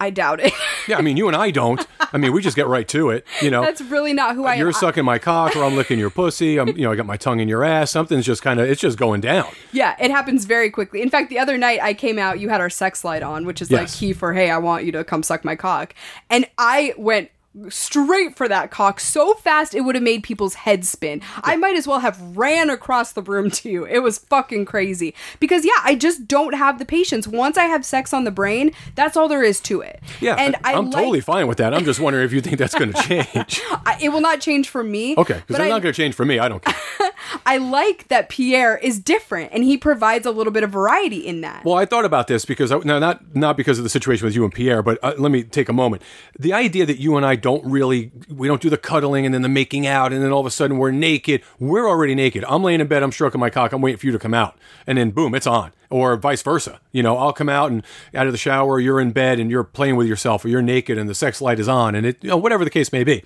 I doubt it. Yeah, I mean, you and I don't. I mean, we just get right to it. You know, That's really not who I am. you're am. sucking my cock, or I'm licking your pussy. I'm, you know, I got my tongue in your ass. Something's just kind of, it's just going down. Yeah, it happens very quickly. In fact, the other night I came out, you had our sex light on, which is like key for, hey, I want you to come suck my cock. And I went straight for that cock so fast it would have made people's heads spin. I might as well have ran across the room to you. It was fucking crazy. Because yeah, I just don't have the patience. Once I have sex on the brain, that's all there is to it. Yeah, and I I'm like, totally fine with that. I'm just wondering if you think that's going to change. I, it will not change for me. Okay, because it's not going to change for me. I don't care. I like that Pierre is different and he provides a little bit of variety in that. Well, I thought about this because I, no, not not because of the situation with you and Pierre, but uh, let me take a moment. The idea that you and I don't really we don't do the cuddling and then the making out and then all of a sudden we're naked. We're already naked. I'm laying in bed. I'm stroking my cock. I'm waiting for you to come out, and then boom, it's on. Or vice versa. You know, I'll come out and out of the shower. You're in bed and you're playing with yourself, or you're naked and the sex light is on, and it you know, whatever the case may be.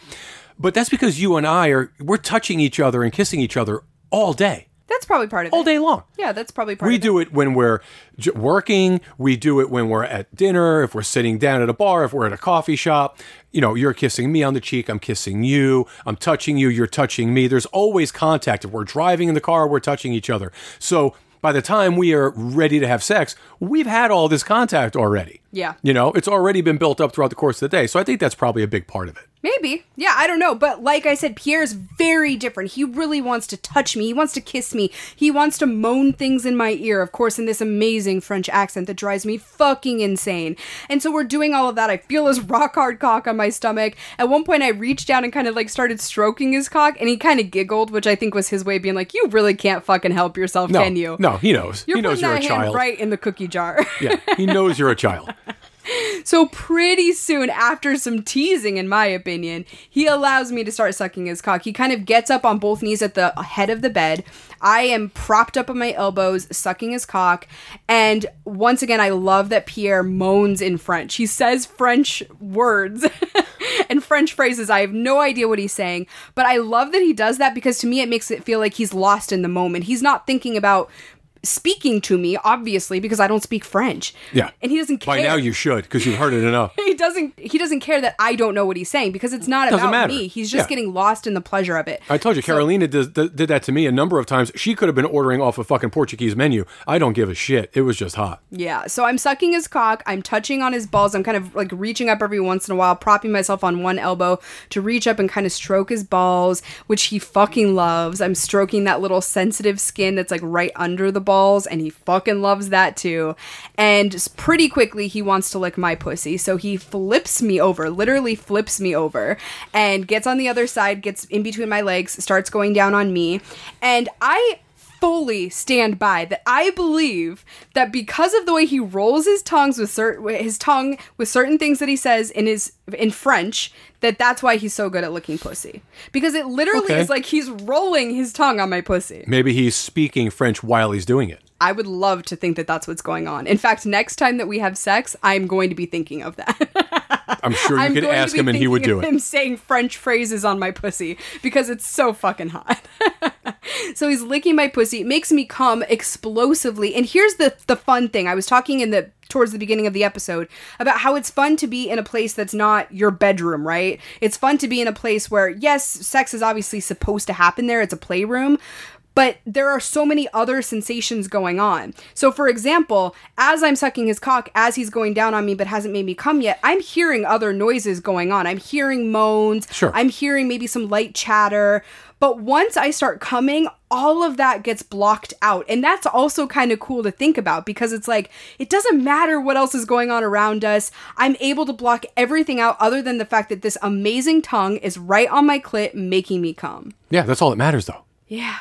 But that's because you and I are we're touching each other and kissing each other all day, That's probably part of all it. All day long. Yeah, that's probably part We of it. We do it when we're j- working. We do it when we're at dinner. If we're sitting down at a bar, if we're at a coffee shop, you know, you're kissing me on the cheek. I'm kissing you. I'm touching you. You're touching me. There's always contact. If we're driving in the car, we're touching each other. So by the time we are ready to have sex, we've had all this contact already. Yeah. You know, it's already been built up throughout the course of the day. So I think that's probably a big part of it. Maybe. Yeah, I don't know. But like I said, Pierre's very different. He really wants to touch me. He wants to kiss me. He wants to moan things in my ear, of course, in this amazing French accent that drives me fucking insane. And so we're doing all of that. I feel his rock hard cock on my stomach. At one point, I reached down and kind of like started stroking his cock, and he kind of giggled, which I think was his way of being like, You really can't fucking help yourself, No, can you? no, he knows. You're he knows putting you're a child. right in the cookie jar. Yeah, he knows you're a child. So pretty soon after some teasing, in my opinion, he allows me to start sucking his cock. He kind of gets up on both knees at the head of the bed. I am propped up on my elbows, sucking his cock. And once again, I love that Pierre moans in French. He says French words and French phrases. I have no idea what he's saying, but I love that he does that because to me, it makes it feel like he's lost in the moment. He's not thinking about speaking to me obviously because I don't speak French. Yeah. And he doesn't care By now you should because you've heard it enough. he doesn't he doesn't care that I don't know what he's saying because it's not Doesn't about matter. me. He's just Yeah. getting lost in the pleasure of it. I told you, Carolina did, did did that to me a number of times. She could have been ordering off a fucking Portuguese menu. I don't give a shit. It was just hot. Yeah. So I'm sucking his cock, I'm touching on his balls, I'm kind of like reaching up every once in a while, propping myself on one elbow to reach up and kind of stroke his balls, which he fucking loves. I'm stroking that little sensitive skin that's like right under the balls and he fucking loves that too. And pretty quickly he wants to lick my pussy. So he flips me over, literally flips me over and gets on the other side, gets in between my legs, starts going down on me. And I fully stand by that I believe that because of the way he rolls his tongues with his tongue with certain things that he says in his in French that that's why he's so good at licking pussy because it literally Okay. is like he's rolling his tongue on my pussy. Maybe he's speaking French while he's doing it. I would love to think that that's what's going on. In fact, next time that we have sex, I'm going to be thinking of that. I'm sure you I'm could ask him and he would do of it. Him saying French phrases on my pussy because it's so fucking hot. so he's licking my pussy, it makes me come explosively. And here's the the fun thing: I was talking in the towards the beginning of the episode about how it's fun to be in a place that's not your bedroom, right? It's fun to be in a place where yes, sex is obviously supposed to happen there. It's a playroom, but there are so many other sensations going on. So, for example, as I'm sucking his cock, as he's going down on me but hasn't made me come yet, I'm hearing other noises going on. I'm hearing moans. Sure. I'm hearing maybe some light chatter. But once I start coming, all of that gets blocked out. And that's also kind of cool to think about because it's like, it doesn't matter what else is going on around us. I'm able to block everything out other than the fact that this amazing tongue is right on my clit, making me come. Yeah, that's all that matters, though. Yeah.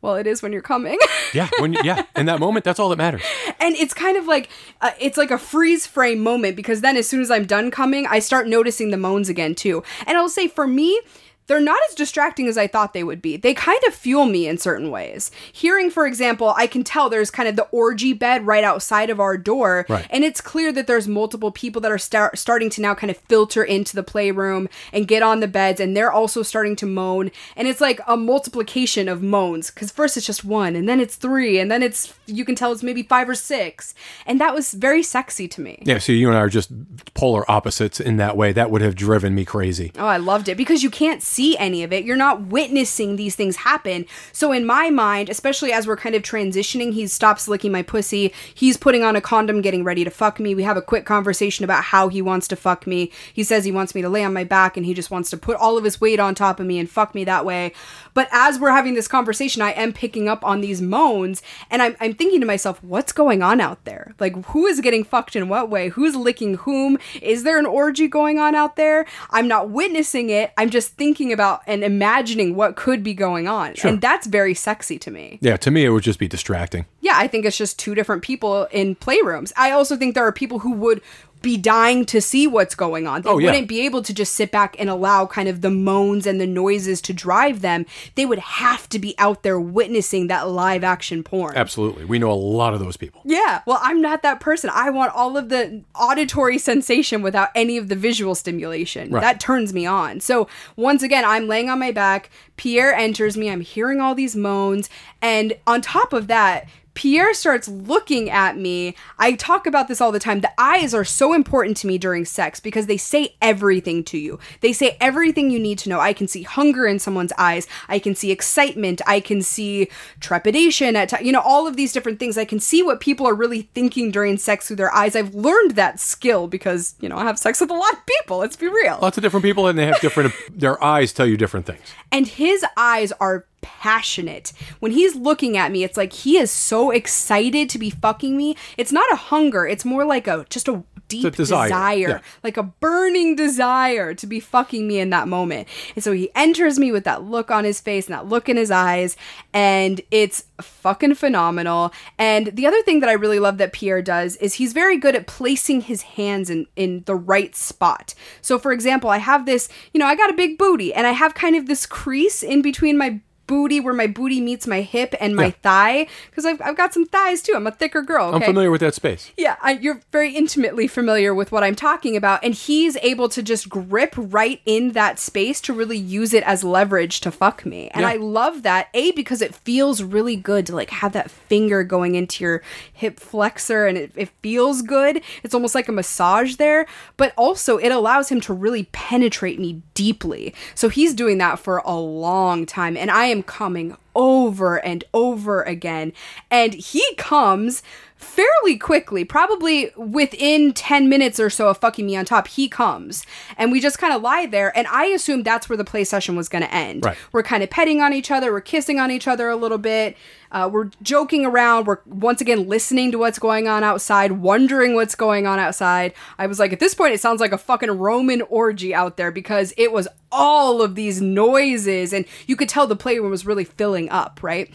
Well, it is when you're coming. Yeah, when yeah, in that moment, that's all that matters. and it's kind of like uh, it's like a freeze frame moment because then as soon as i'm done coming i start noticing the moans again too and i'll say for me they're not as distracting as I thought they would be. They kind of fuel me in certain ways. Hearing, for example, I can tell there's kind of the orgy bed right outside of our door, Right. and it's clear that there's multiple people that are star- starting to now kind of filter into the playroom and get on the beds, and they're also starting to moan. And it's like a multiplication of moans because first it's just one, and then it's three, and then it's you can tell it's maybe five or six, and that was very sexy to me. Yeah, so you and I are just polar opposites in that way. That would have driven me crazy. Oh, I loved it because you can't see any of it. You're not witnessing these things happen. So, in my mind, especially as we're kind of transitioning, he stops licking my pussy. He's putting on a condom, getting ready to fuck me. We have a quick conversation about how he wants to fuck me. He says he wants me to lay on my back and he just wants to put all of his weight on top of me and fuck me that way. But as we're having this conversation, I am picking up on these moans and I'm, I'm thinking to myself, what's going on out there? Like, who is getting fucked in what way? Who's licking whom? Is there an orgy going on out there? I'm not witnessing it. I'm just thinking about and imagining what could be going on. And that's very sexy to me. Yeah, to me, it would just be distracting. Yeah, I think it's just two different people in playrooms. I also think there are people who would be dying to see what's going on. They Oh, yeah. wouldn't be able to just sit back and allow kind of the moans and the noises to drive them. They would have to be out there witnessing that live action porn. Absolutely. We know a lot of those people. Yeah, well, I'm not that person. I want all of the auditory sensation without any of the visual stimulation. Right. That turns me on. So, once again, I'm laying on my back. Pierre enters me. I'm hearing all these moans. And on top of that, Pierre starts looking at me. I talk about this all the time. The eyes are so important to me during sex because they say everything to you. They say everything you need to know. I can see hunger in someone's eyes. I can see excitement. I can see trepidation at ti- you know all of these different things. I can see what people are really thinking during sex through their eyes. I've learned that skill because, you know, I have sex with a lot of people. Let's be real. Lots of different people, and they have different, their eyes tell you different things. and his eyes are passionate. When he's looking at me, it's like he is so excited to be fucking me. It's not a hunger, it's more like a just a deep a desire, desire, yeah. like a burning desire to be fucking me in that moment. And so he enters me with that look on his face and that look in his eyes, and it's fucking phenomenal. And the other thing that I really love that Pierre does is he's very good at placing his hands in in the right spot. So for example, I have this, you know, I got a big booty and I have kind of this crease in between my booty where my booty meets my hip and my Yeah. thigh because I've, I've got some thighs too i'm a thicker girl okay I'm familiar with that space. yeah, I, you're very intimately familiar with what I'm talking about, and he's able to just grip right in that space to really use it as leverage to fuck me. And Yeah. I love that, A, because it feels really good to like have that finger going into your hip flexor and it, it feels good. It's almost like a massage there, but also it allows him to really penetrate me deeply. So he's doing that for a long time, and I am coming over and over again. And he comes fairly quickly, probably within 10 minutes or so of fucking me on top, he comes. And we just kind of lie there. And I assumed that's where the play session was going to end. Right. We're kind of petting on each other, we're kissing on each other a little bit. Uh, we're joking around. We're once again listening to what's going on outside, wondering what's going on outside. I was like, at this point, it sounds like a fucking Roman orgy out there because it was all of these noises, and you could tell the playroom was really filling up, right?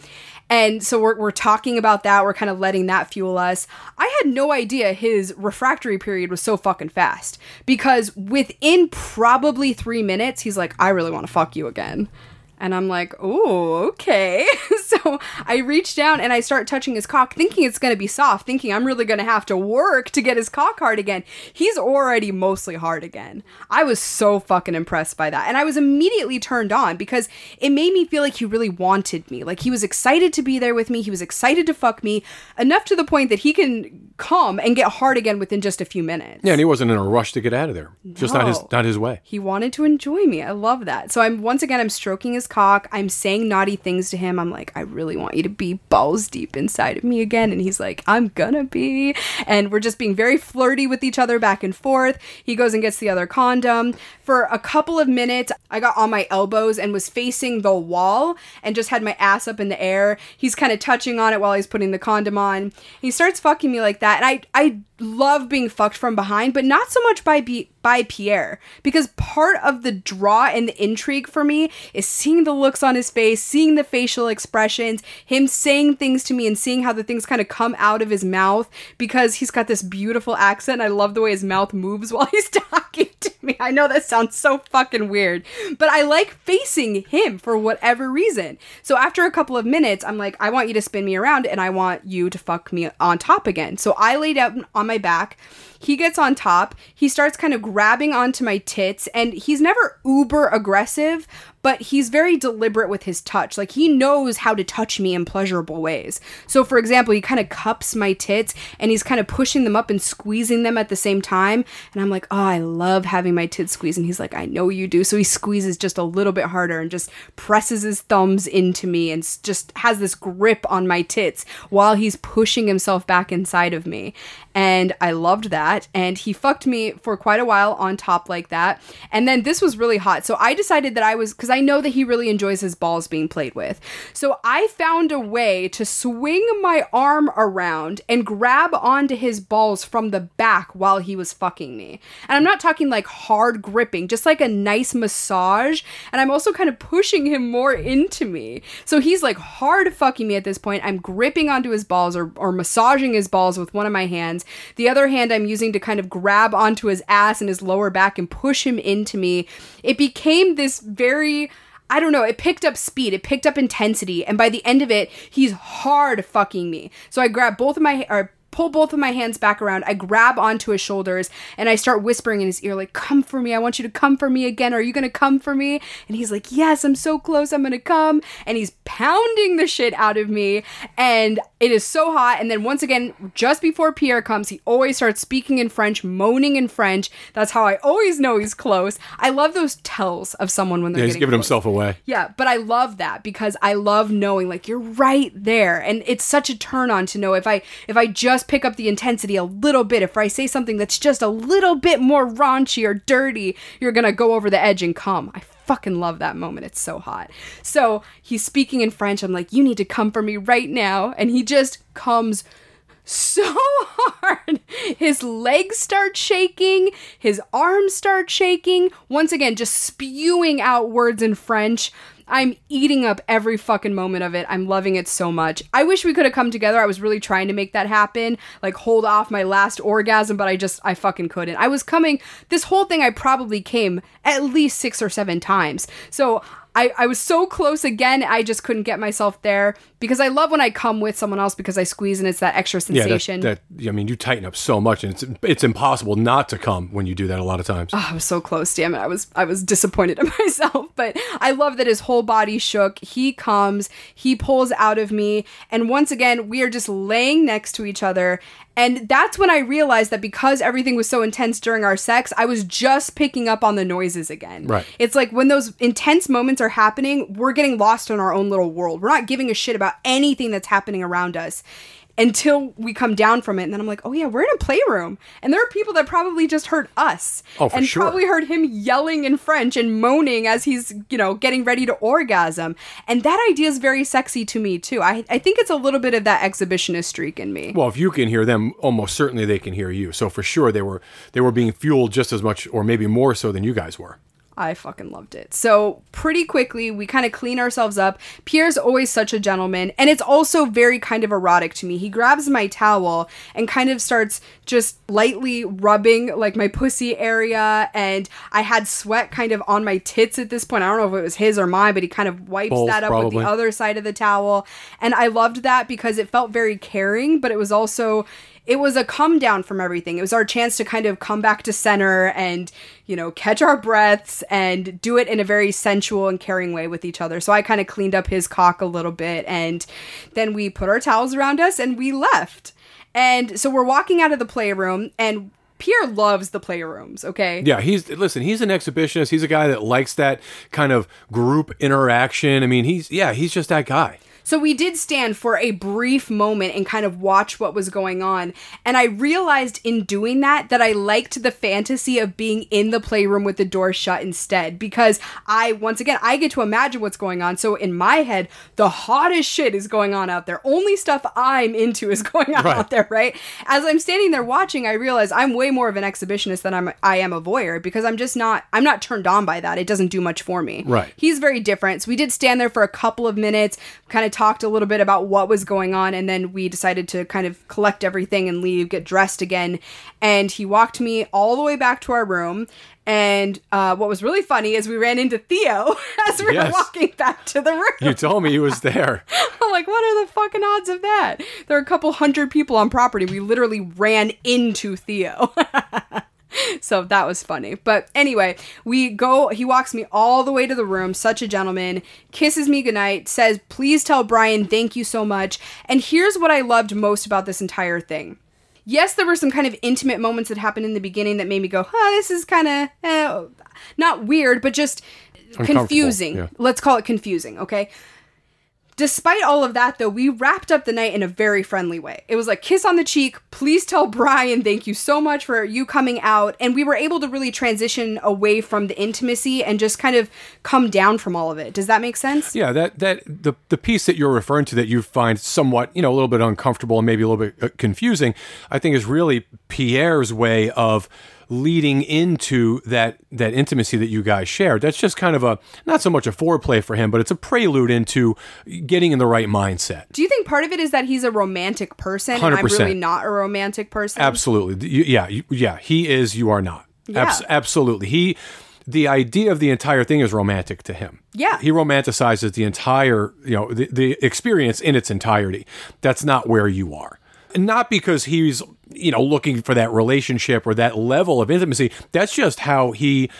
And so we're, we're talking about that. We're kind of letting that fuel us. I had no idea his refractory period was so fucking fast because within probably three minutes, he's like, I really want to fuck you again. And I'm like, oh, okay. so I reach down and I start touching his cock, thinking it's going to be soft, thinking I'm really going to have to work to get his cock hard again. He's already mostly hard again. I was so fucking impressed by that. And I was immediately turned on because it made me feel like he really wanted me. Like he was excited to be there with me. He was excited to fuck me enough to the point that he can come and get hard again within just a few minutes. Yeah, and he wasn't in a rush to get out of there. No. Just not his not his way. He wanted to enjoy me. I love that. So I'm once again I'm stroking his cock. I'm saying naughty things to him. I'm like, I really want you to be balls deep inside of me again. And he's like, I'm gonna be. And we're just being very flirty with each other back and forth. He goes and gets the other condom. For a couple of minutes, I got on my elbows and was facing the wall and just had my ass up in the air. He's kind of touching on it while he's putting the condom on. He starts fucking me like that. And I I love being fucked from behind, but not so much by be- by Pierre because part of the draw and the intrigue for me is seeing the looks on his face, seeing the facial expressions, him saying things to me and seeing how the things kind of come out of his mouth because he's got this beautiful accent. I love the way his mouth moves while he's talking. To me. I know that sounds so fucking weird, but I like facing him for whatever reason. So after a couple of minutes, I'm like, I want you to spin me around and I want you to fuck me on top again. So I lay down on my back. He gets on top. He starts kind of grabbing onto my tits, and he's never uber aggressive, but he's very deliberate with his touch. Like he knows how to touch me in pleasurable ways. So, for example, he kind of cups my tits and he's kind of pushing them up and squeezing them at the same time. And I'm like, oh, I love having my tits squeezed. And he's like, I know you do. So he squeezes just a little bit harder and just presses his thumbs into me and just has this grip on my tits while he's pushing himself back inside of me. And I loved that. And he fucked me for quite a while on top like that. And then this was really hot. So I decided that I was, because I know that he really enjoys his balls being played with. So I found a way to swing my arm around and grab onto his balls from the back while he was fucking me. And I'm not talking like hard gripping, just like a nice massage. And I'm also kind of pushing him more into me. So he's like hard fucking me at this point. I'm gripping onto his balls or, or massaging his balls with one of my hands. The other hand I'm using to kind of grab onto his ass and his lower back and push him into me. It became this very I don't know, it picked up speed, it picked up intensity, and by the end of it, he's hard fucking me. So I grab both of my or pull both of my hands back around. I grab onto his shoulders and I start whispering in his ear, like, Come for me. I want you to come for me again. Are you going to come for me? And he's like, Yes, I'm so close. I'm going to come. And he's pounding the shit out of me. And it is so hot. And then once again, just before Pierre comes, he always starts speaking in French, moaning in French. That's how I always know he's close. I love those tells of someone when they're Yeah, he's giving close. himself away. Yeah, but I love that because I love knowing like you're right there and it's such a turn on to know if I if I just pick up the intensity a little bit, if I say something that's just a little bit more raunchy or dirty, you're to go over the edge and come. I fucking love that moment. It's so hot. So, he's speaking in French. I'm like, "You need to come for me right now." And he just comes so hard. His legs start shaking, his arms start shaking. Once again, just spewing out words in French. I'm eating up every fucking moment of it. I'm loving it so much. I wish we could have come together. I was really trying to make that happen, like hold off my last orgasm, but I just, I fucking couldn't. I was coming, this whole thing, I probably came at least six or seven times. So I, I was so close again, I just couldn't get myself there because I love when I come with someone else because I squeeze and it's that extra sensation. Yeah, that, that I mean, you tighten up so much, and it's it's impossible not to come when you do that. A lot of times. Oh, I was so close, damn it. I was I was disappointed in myself, but I love that his whole body shook. He comes, he pulls out of me, and once again, we are just laying next to each other. And that's when I realized that because everything was so intense during our sex, I was just picking up on the noises again. Right. It's like when those intense moments are happening, we're getting lost in our own little world. We're not giving a shit about anything that's happening around us until we come down from it. And then I'm like, oh yeah, we're in a playroom. And there are people that probably just heard us. Oh, for and sure. probably heard him yelling in French and moaning as he's, you know, getting ready to orgasm. And that idea is very sexy to me too. I, I think it's a little bit of that exhibitionist streak in me. Well, if you can hear them, almost certainly they can hear you. So for sure, they were they were being fueled just as much, or maybe more so than you guys were. I fucking loved it. So, pretty quickly, we kind of clean ourselves up. Pierre's always such a gentleman, and it's also very kind of erotic to me. He grabs my towel and kind of starts just lightly rubbing like my pussy area, and I had sweat kind of on my tits at this point. I don't know if it was his or mine, but he kind of wipes Both, that up with the other side of the towel. And I loved that because it felt very caring, but it was also it was a come down from everything. It was our chance to kind of come back to center and, you know, catch our breaths and do it in a very sensual and caring way with each other. So I kind of cleaned up his cock a little bit and then we put our towels around us and we left. And so we're walking out of the playroom and Pierre loves the playrooms, okay? Yeah, he's listen. He's an exhibitionist. He's a guy that likes that kind of group interaction. I mean, he's yeah, he's just that guy. So we did stand for a brief moment and kind of watch what was going on. And I realized in doing that that I liked the fantasy of being in the playroom with the door shut instead because I, once again, I get to imagine what's going on. So in my head, the hottest shit is going on out there. Only stuff I'm into is going on Right. out there, right? As I'm standing there watching, I realize I'm way more of an exhibitionist than I'm I am a voyeur because I'm just not I'm not turned on by that. It doesn't do much for me. Right. He's very different. So we did stand there for a couple of minutes, kind of talked a little bit about what was going on, and then we decided to kind of collect everything and leave, get dressed again. And he walked me all the way back to our room. And uh, what was really funny is we ran into Theo as we Yes. were walking back to the room. You told me he was there. I'm like, what are the fucking odds of that? There are a couple hundred people on property. We literally ran into Theo. so that was funny. But anyway, we go, he walks me all the way to the room, such a gentleman, kisses me goodnight, says, please tell Brian, thank you so much. And here's what I loved most about this entire thing. Yes, there were some kind of intimate moments that happened in the beginning that made me go, huh, this is kind of eh, not weird, but just confusing. yeah. Let's call it confusing, okay? Despite all of that, though, we wrapped up the night in a very friendly way. It was like kiss on the cheek. Please tell Brian, thank you so much for you coming out. And we were able to really transition away from the intimacy and just kind of come down from all of it. Does that make sense? Yeah, that that the the piece that you're referring to that you find somewhat, you know, a little bit uncomfortable and maybe a little bit uh, confusing, I think is really Pierre's way of leading into that that intimacy that you guys shared. That's just kind of a not so much a foreplay for him, but it's a prelude into getting in the right mindset. Do you think part of it is that he's a romantic person Hundred and I'm really not a romantic person? Absolutely. Yeah, yeah, he is you are not. Abs- Yeah. absolutely. He the idea of the entire thing is romantic to him. Yeah. He romanticizes the entire, you know, the, the experience in its entirety. That's not where you are. Not because he's, you know, looking for that relationship or that level of intimacy. That's just how he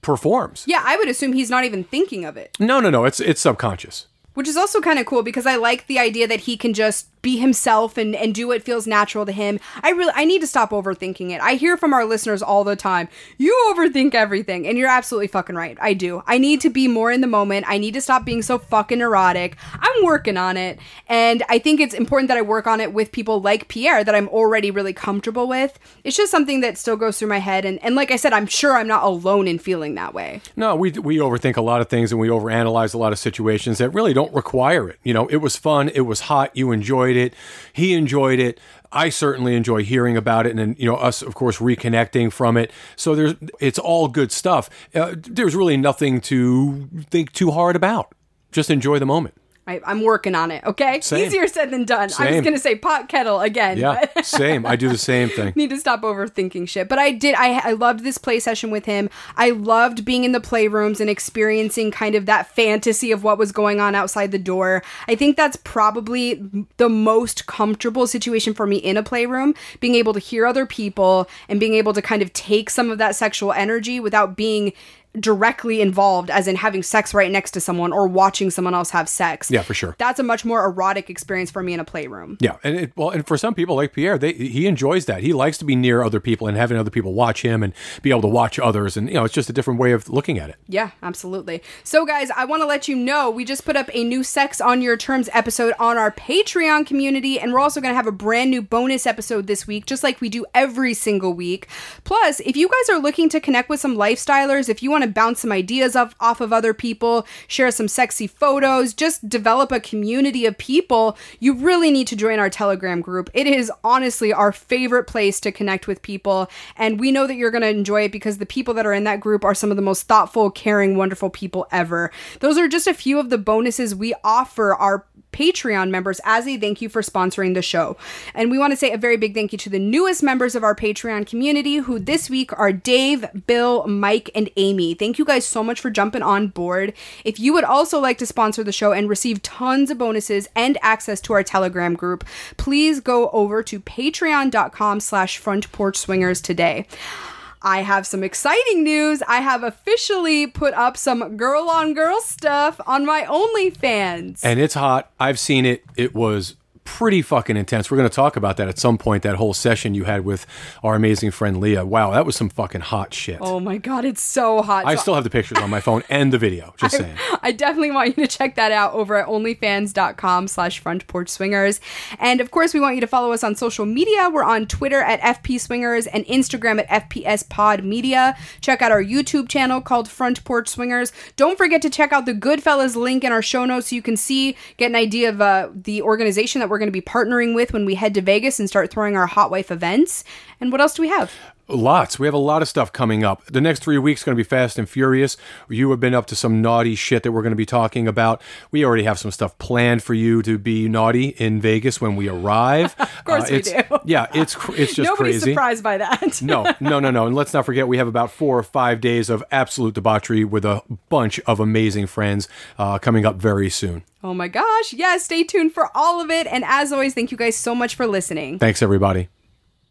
performs. Yeah, I would assume he's not even thinking of it. No, no, no. It's it's subconscious. Which is also kind of cool because I like the idea that he can just be himself and, and do what feels natural to him. I really I need to stop overthinking it. I hear from our listeners all the time, you overthink everything. And you're absolutely fucking right. I do. I need to be more in the moment. I need to stop being so fucking neurotic. I'm working on it. And I think it's important that I work on it with people like Pierre that I'm already really comfortable with. It's just something that still goes through my head. And, and like I said, I'm sure I'm not alone in feeling that way. No, we we overthink a lot of things and we overanalyze a lot of situations that really don't require it. You know, it was fun, it was hot, you enjoyed it, he enjoyed it. I certainly enjoy hearing about it, and then you know us, of course, reconnecting from it. So there's, it's all good stuff. Uh, there's really nothing to think too hard about. Just enjoy the moment. I, I'm working on it, okay? Same. Easier said than done. I was going to say pot kettle again. Yeah, same. I do the same thing. need to stop overthinking shit. But I did. I I loved this play session with him. I loved being in the playrooms and experiencing kind of that fantasy of what was going on outside the door. I think that's probably the most comfortable situation for me in a playroom, being able to hear other people and being able to kind of take some of that sexual energy without being directly involved as in having sex right next to someone or watching someone else have sex. Yeah, for sure. That's a much more erotic experience for me in a playroom. Yeah, and it, well, and for some people like Pierre, they he enjoys that. He likes to be near other people and having other people watch him and be able to watch others, and you know, it's just a different way of looking at it. Yeah, absolutely. So, guys, I want to let you know we just put up a new Sex on Your Terms episode on our Patreon community, and we're also going to have a brand new bonus episode this week, just like we do every single week. Plus, if you guys are looking to connect with some lifestylers, if you want to bounce some ideas off, off of other people, share some sexy photos, just develop a community of people, you really need to join our Telegram group. It is honestly our favorite place to connect with people, and we know that you're going to enjoy it because the people that are in that group are some of the most thoughtful, caring, wonderful people ever. Those are just a few of the bonuses we offer our Patreon members as a thank you for sponsoring the show. And we want to say a very big thank you to the newest members of our Patreon community, who this week are Dave, Bill, Mike, and Amy. Thank you guys so much for jumping on board. If you would also like to sponsor the show and receive tons of bonuses and access to our Telegram group, please go over to patreon.com slash front porch swingers today. I have some exciting news. I have officially put up some girl on girl stuff on my OnlyFans. And it's hot. I've seen it. It was pretty fucking intense. We're going to talk about that at some point. That whole session you had with our amazing friend Leah. Wow, that was some fucking hot shit. Oh my god, it's so hot. I still have the pictures on my phone and the video. Just saying. I definitely want you to check that out over at onlyfans.com slash front porch swingers. And of course, we want you to follow us on social media. We're on Twitter at FP Swingers and Instagram at FPS Pod Media. Check out our YouTube channel called Front Porch Swingers. Don't forget to check out the Goodfellas link in our show notes so you can see, get an idea of uh, the organization that we're going to be partnering with when we head to Vegas and start throwing our Hot Wife events. And what else do we have? Lots. We have a lot of stuff coming up. The next three weeks going to be fast and furious. You have been up to some naughty shit that we're going to be talking about. We already have some stuff planned for you to be naughty in Vegas when we arrive. of course we do. Yeah, it's it's just Nobody's crazy. surprised by that. no, no, no, no. And let's not forget, we have about four or five days of absolute debauchery with a bunch of amazing friends uh, coming up very soon. Oh my gosh. Yes, stay tuned for all of it. And as always, thank you guys so much for listening. Thanks, everybody.